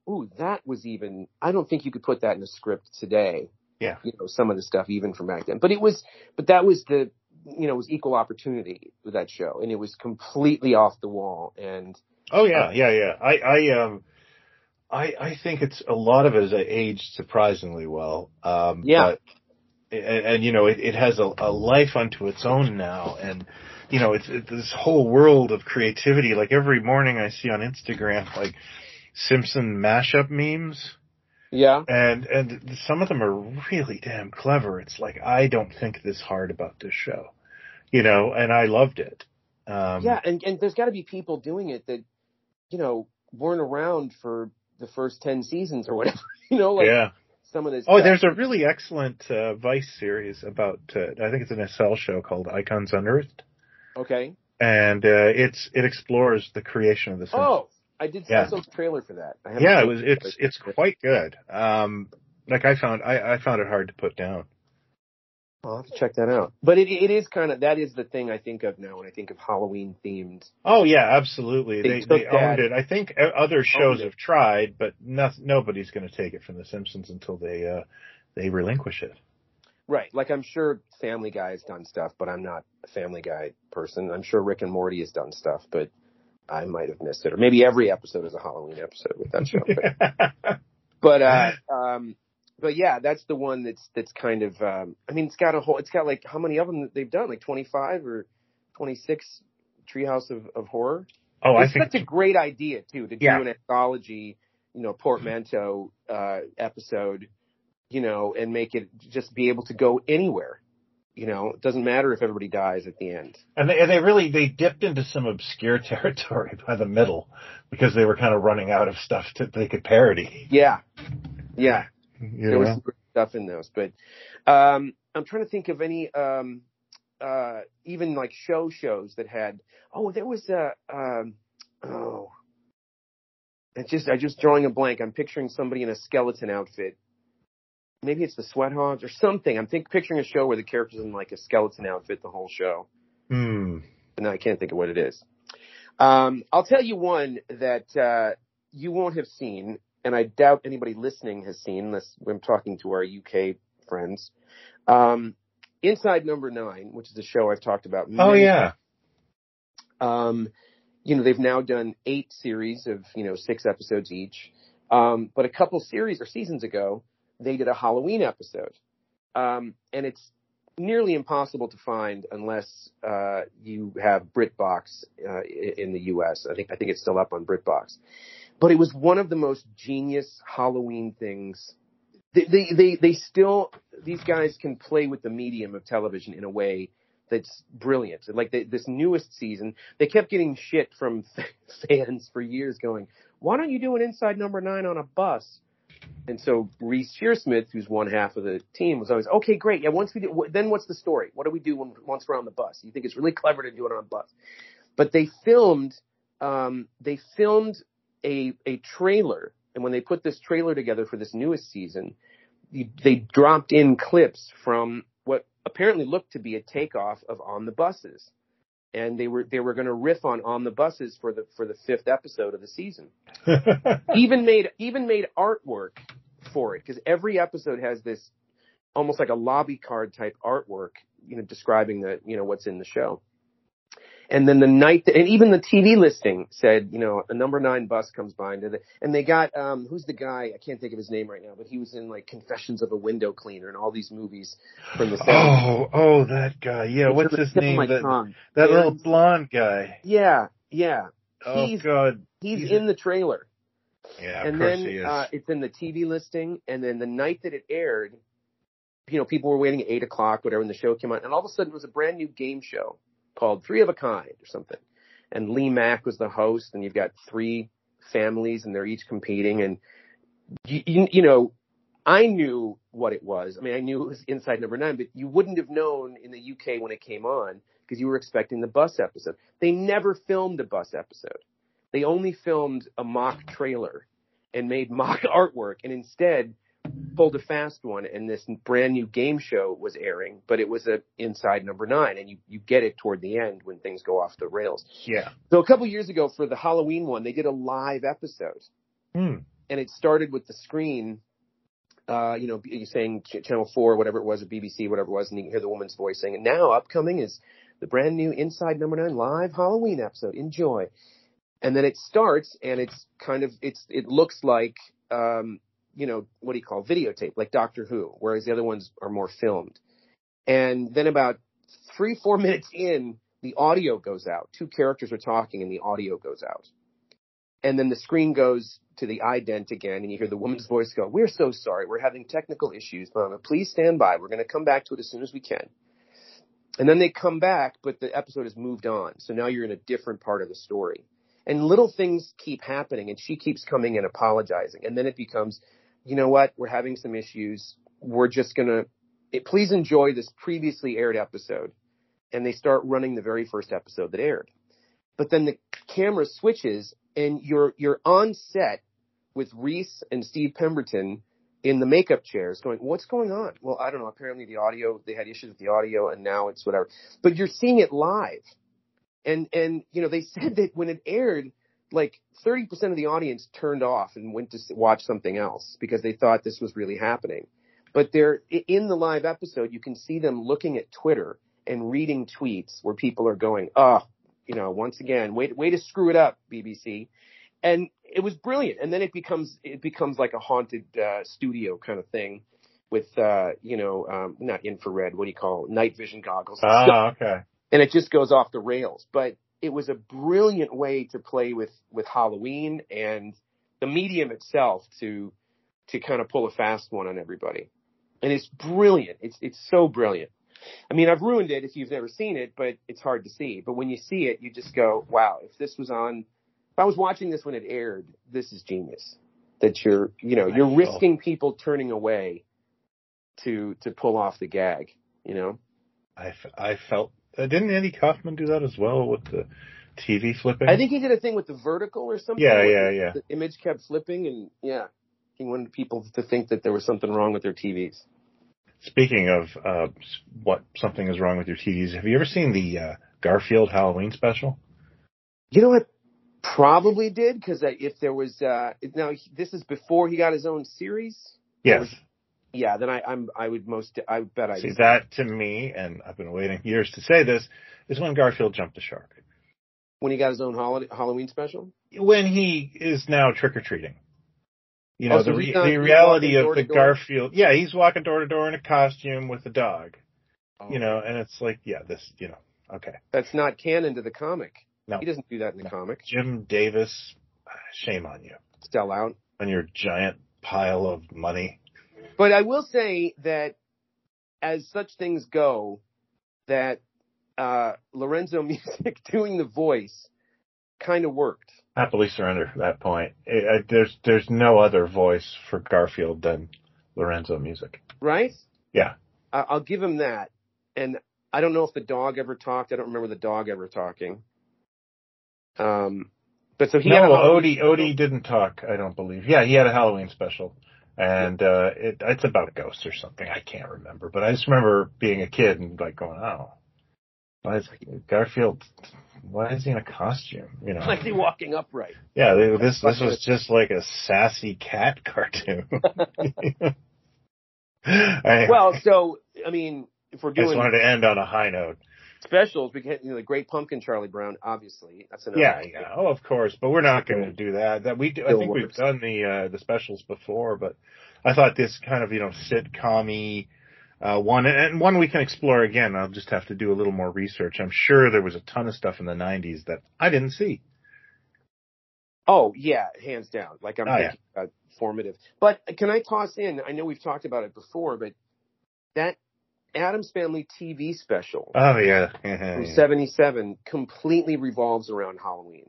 ooh, that was even, I don't think you could put that in a script today. Yeah. You know, some of the stuff even from back then, but it was, but that was the, you know, it was equal opportunity with that show and it was completely off the wall and Oh yeah, yeah, yeah. I, I, um, I, I think it's a lot of it is aged surprisingly well. Um, Yeah. But, and, and you know, it, it has a, a life unto its own now, and you know, it's, it's this whole world of creativity. Like every morning, I see on Instagram like Simpson mashup memes. yeah. and and some of them are really damn clever. It's like I don't think this hard about this show, you know, and I loved it. Um, yeah, and and there's got to be people doing it that, you know, weren't around for the first ten seasons or whatever. You know, like yeah. some of this. Oh, stuff. there's a really excellent uh, Vice series about. Uh, I think it's an SL show called Icons Unearthed, okay. and uh, it's it explores the creation of the. Simpsons. Oh, I did. Yeah. I saw trailer for that. I yeah, it was. It's it's quite good. Um, like I found I I found it hard to put down. I'll have to check that out. But it it is kind of that is the thing I think of now when I think of Halloween themed. Oh yeah, absolutely. They They they, owned it. I think other shows have tried, but no, nobody's going to take it from The Simpsons until they uh they relinquish it. Right. Like I'm sure Family Guy has done stuff, but I'm not a Family Guy person. I'm sure Rick and Morty has done stuff, but I might have missed it. Or maybe every episode is a Halloween episode with that show. But, but uh um but yeah, that's the one that's that's kind of um I mean it's got a whole it's got like how many of them that they've done? Like 25 or 26 Treehouse of, of Horror? oh, I think such a great idea too to Yeah. do an anthology, you know, portmanteau uh, episode, you know, and make it just be able to go anywhere. You know, it doesn't matter if everybody dies at the end. And they, and they really they dipped into some obscure territory by the middle because they were kind of running out of stuff that they could parody. Yeah, yeah, There was some great stuff in those, but um, I'm trying to think of any um, uh, even like show shows that had. Oh, there was a. Um, oh, it's just I just drawing a blank. I'm picturing somebody in a skeleton outfit. Maybe it's the Sweathogs or something. I'm think picturing a show where the characters in like a skeleton outfit the whole show. Hmm. But now I can't think of what it is. Um, I'll tell you one that uh, you won't have seen, and I doubt anybody listening has seen, unless I'm talking to our UK friends. Um, Inside Number Nine, which is a show I've talked about. Oh yeah. um, you know, they've now done eight series of, you know, six episodes each. Um, but a couple series or seasons ago, they did a Halloween episode. Um, and it's nearly impossible to find unless, uh, you have BritBox, uh, in the US. I think, I think it's still up on BritBox. But it was one of the most genius Halloween things. They, they, they, they still, these guys can play with the medium of television in a way that's brilliant. Like the, this newest season, they kept getting shit from fans for years going, why don't you do an inside number nine on a bus? And so Reece Shearsmith, who's one half of the team, was always, okay, great. Yeah, once we do, then what's the story? What do we do when, once we're on the bus? You think it's really clever to do it on a bus. But they filmed, um, they filmed a, a trailer. And when they put this trailer together for this newest season, they dropped in clips from what apparently looked to be a takeoff of On the Buses. And they were they were going to riff on On the Buses for the for the fifth episode of the season. even made even made artwork for it because every episode has this almost like a lobby card type artwork, you know, describing the you know what's in the show. And then the night, that, and even the TV listing said, you know, a number nine bus comes by, and, the, and they got um, who's the guy? I can't think of his name right now, but he was in like Confessions of a Window Cleaner and all these movies from the 70s. oh, oh, that guy. Yeah, It's what's his name? That, tongue. that little blonde guy. Yeah, yeah. Oh He's- God. He's, He's in the trailer. Yeah, of and course then he is. uh, it's in the TV listing, and then the night that it aired, you know, people were waiting at eight o'clock, whatever, and the show came on, and all of a sudden it was a brand new game show called Three of a Kind or something, and Lee Mack was the host, and you've got three families, and they're each competing, and you, you, you know, I knew what it was. I mean, I knew it was Inside Number Nine, but you wouldn't have known in the UK when it came on because you were expecting the bus episode. They never filmed a bus episode. They only filmed a mock trailer and made mock artwork and instead pulled a fast one and this brand new game show was airing, but it was a inside number nine and you, you get it toward the end when things go off the rails. yeah. So a couple years ago for the Halloween one, they did a live episode Hmm. and it started with the screen, uh, you know, you're saying Ch- Channel 4, whatever it was, or BBC, whatever it was, and you can hear the woman's voice saying, and now upcoming is the brand new Inside Number 9 live Halloween episode. Enjoy. And then it starts and it's kind of, it's, it looks like, um, you know, what do you call videotape, like Doctor Who, whereas the other ones are more filmed. And then about three, four minutes in, the audio goes out. Two characters are talking and the audio goes out. And then the screen goes to the ident again and you hear the woman's voice go, we're so sorry. We're having technical issues, but please stand by. We're going to come back to it as soon as we can. And then they come back, but the episode has moved on. So now you're in a different part of the story. And little things keep happening and she keeps coming and apologizing. And then it becomes, you know what? We're having some issues. We're just going to, eh, please enjoy this previously aired episode. And they start running the very first episode that aired. But then the camera switches and you're, you're on set with Reece and Steve Pemberton in the makeup chairs going, what's going on? Well, I don't know. Apparently the audio, they had issues with the audio and now it's whatever, but you're seeing it live. And, and, you know, they said that when it aired, like 30% of the audience turned off and went to watch something else because they thought this was really happening. But they're in the live episode, you can see them looking at Twitter and reading tweets where people are going, oh, you know, once again, way, way to screw it up, BBC. And it was brilliant. And then it becomes, it becomes like a haunted, uh, studio kind of thing with, uh, you know, um, not infrared, what do you call it? Night vision goggles. Ah, okay. And it just goes off the rails. But it was a brilliant way to play with, with Halloween and the medium itself to, to kind of pull a fast one on everybody. And it's brilliant. It's, it's so brilliant. I mean, I've ruined it if you've never seen it, but it's hard to see. But when you see it, you just go, wow, if this was on, if I was watching this when it aired, this is genius. That you're, you know, you're risking people turning away to, to pull off the gag, you know? I, I felt, didn't Andy Kaufman do that as well with the TV flipping? I think he did a thing with the vertical or something. Yeah, yeah, yeah. The image kept flipping and yeah, he wanted people to think that there was something wrong with their TVs. Speaking of uh, what something is wrong with your TVs, have you ever seen the uh, Garfield Halloween special? You know what? Probably did because if there was uh, now this is before he got his own series. Yes. Yeah, then I, I'm I would most I bet I see that to me, and I've been waiting years to say this is when Garfield jumped the shark. When he got his own holiday, Halloween special. When he is now trick or treating. You know, Oh, so the, re- not- the reality of the? Garfield. Yeah, he's walking door to door in a costume with a dog. Oh. You know, and it's like, yeah, this, you know, okay. that's not canon to the comic. No. He doesn't do that in the No. comic. Jim Davis, shame on you. Sell out. On your giant pile of money. But I will say that as such things go, that uh, Lorenzo Music doing the voice kind of worked. Happily surrender at that point. It, I, there's, there's no other voice for Garfield than Lorenzo Music. right? Yeah. I- I'll give him that. And I don't know if the dog ever talked. I don't remember the dog ever talking. Um, but so he had a no, Halloween Odie, Odie didn't talk, I don't believe. Yeah, he had a Halloween special. And, uh, it, it's about a ghost or something. I can't remember, but I just remember being a kid and like going, oh, why is Garfield, why is he in a costume? You know? Why is he walking upright? Yeah, they- this this was just like a sassy cat cartoon. I, Well, so I mean, if we're I just doing wanted to end on a high note. Specials, we get you know the Great Pumpkin Charlie Brown. Obviously, that's another. Yeah, yeah. Oh, of course, but we're not going to do that. That we do, I think we've done the uh, the specials before, but I thought this kind of you know sitcom uh, one and one we can explore again. I'll just have to do a little more research. I'm sure there was a ton of stuff in the '90s that I didn't see. Oh yeah, hands down. Like I'm Oh, yeah. formative. But can I toss in? I know we've talked about it before, but that Addams Family TV special Oh yeah, from '77 completely revolves around Halloween.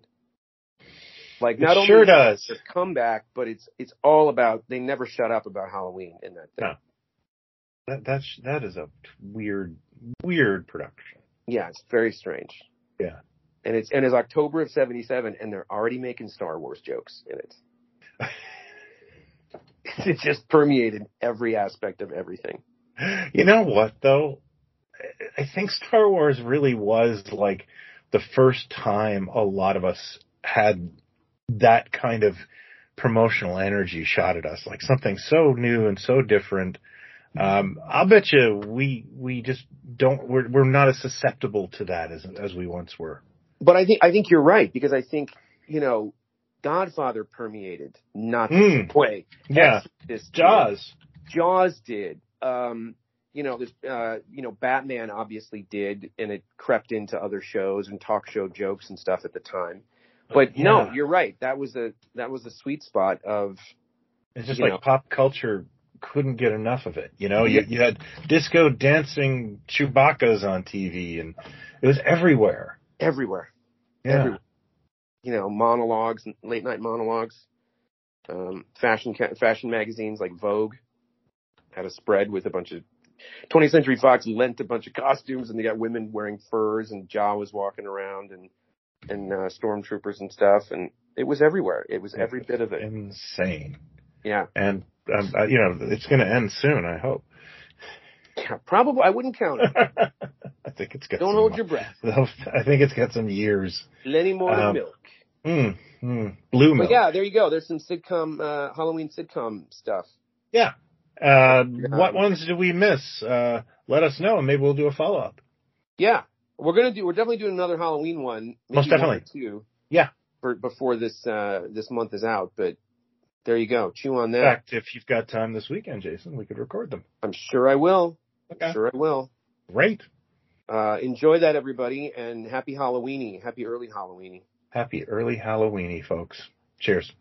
Like not it only sure is it does. their comeback, but it's it's all about they never shut up about Halloween in that thing. No. That that's that is a weird weird production. Yeah, it's very strange. Yeah. And it's and it's October of '77, and they're already making Star Wars jokes in it. it just permeated every aspect of everything. You know what though? I think Star Wars really was like the first time a lot of us had that kind of promotional energy shot at us, like something so new and so different. Um, I'll bet you we we just don't we're we're not as susceptible to that as as we once were. But I think I think you're right because I think you know Godfather permeated not the Mm. way. Yeah, did. Jaws. Jaws did. Um, you know, there's, uh, you know, Batman obviously did, and it crept into other shows and talk show jokes and stuff at the time. But no, you're right. That was a that was a sweet spot of It's just like know. pop culture couldn't get enough of it. You know, you, you had disco dancing Chewbacca's on TV and it was everywhere. everywhere. Yeah. Everywhere. You know, monologues, late night monologues. Um, fashion ca- fashion magazines like Vogue had a spread with a bunch of 20th Century Fox lent a bunch of costumes, and they got women wearing furs, and Jawas walking around, and and uh, stormtroopers and stuff, and it was everywhere. It was every bit of it. Insane. Yeah. And um, uh, you know, it's going to end soon. I hope. Yeah, probably. I wouldn't count it. I think it's got. Don't some, hold your breath. I think it's got some years. Plenty more Um, milk. Mm, mm, blue milk. But yeah, there you go. There's some sitcom, uh, Halloween sitcom stuff. Yeah. Uh, what ones did we miss? Uh, let us know, and maybe we'll do a follow up. Yeah, we're gonna do. We're definitely doing another Halloween one. maybe Most definitely. two. Yeah. For before this uh this month is out, but there you go. Chew on that. In fact, if you've got time this weekend, Jason, we could record them. I'm sure I will. Okay. Sure I will. Great. Uh, enjoy that, everybody, and happy Halloweeny. Happy early Halloweeny. Happy early Halloweeny, folks. Cheers.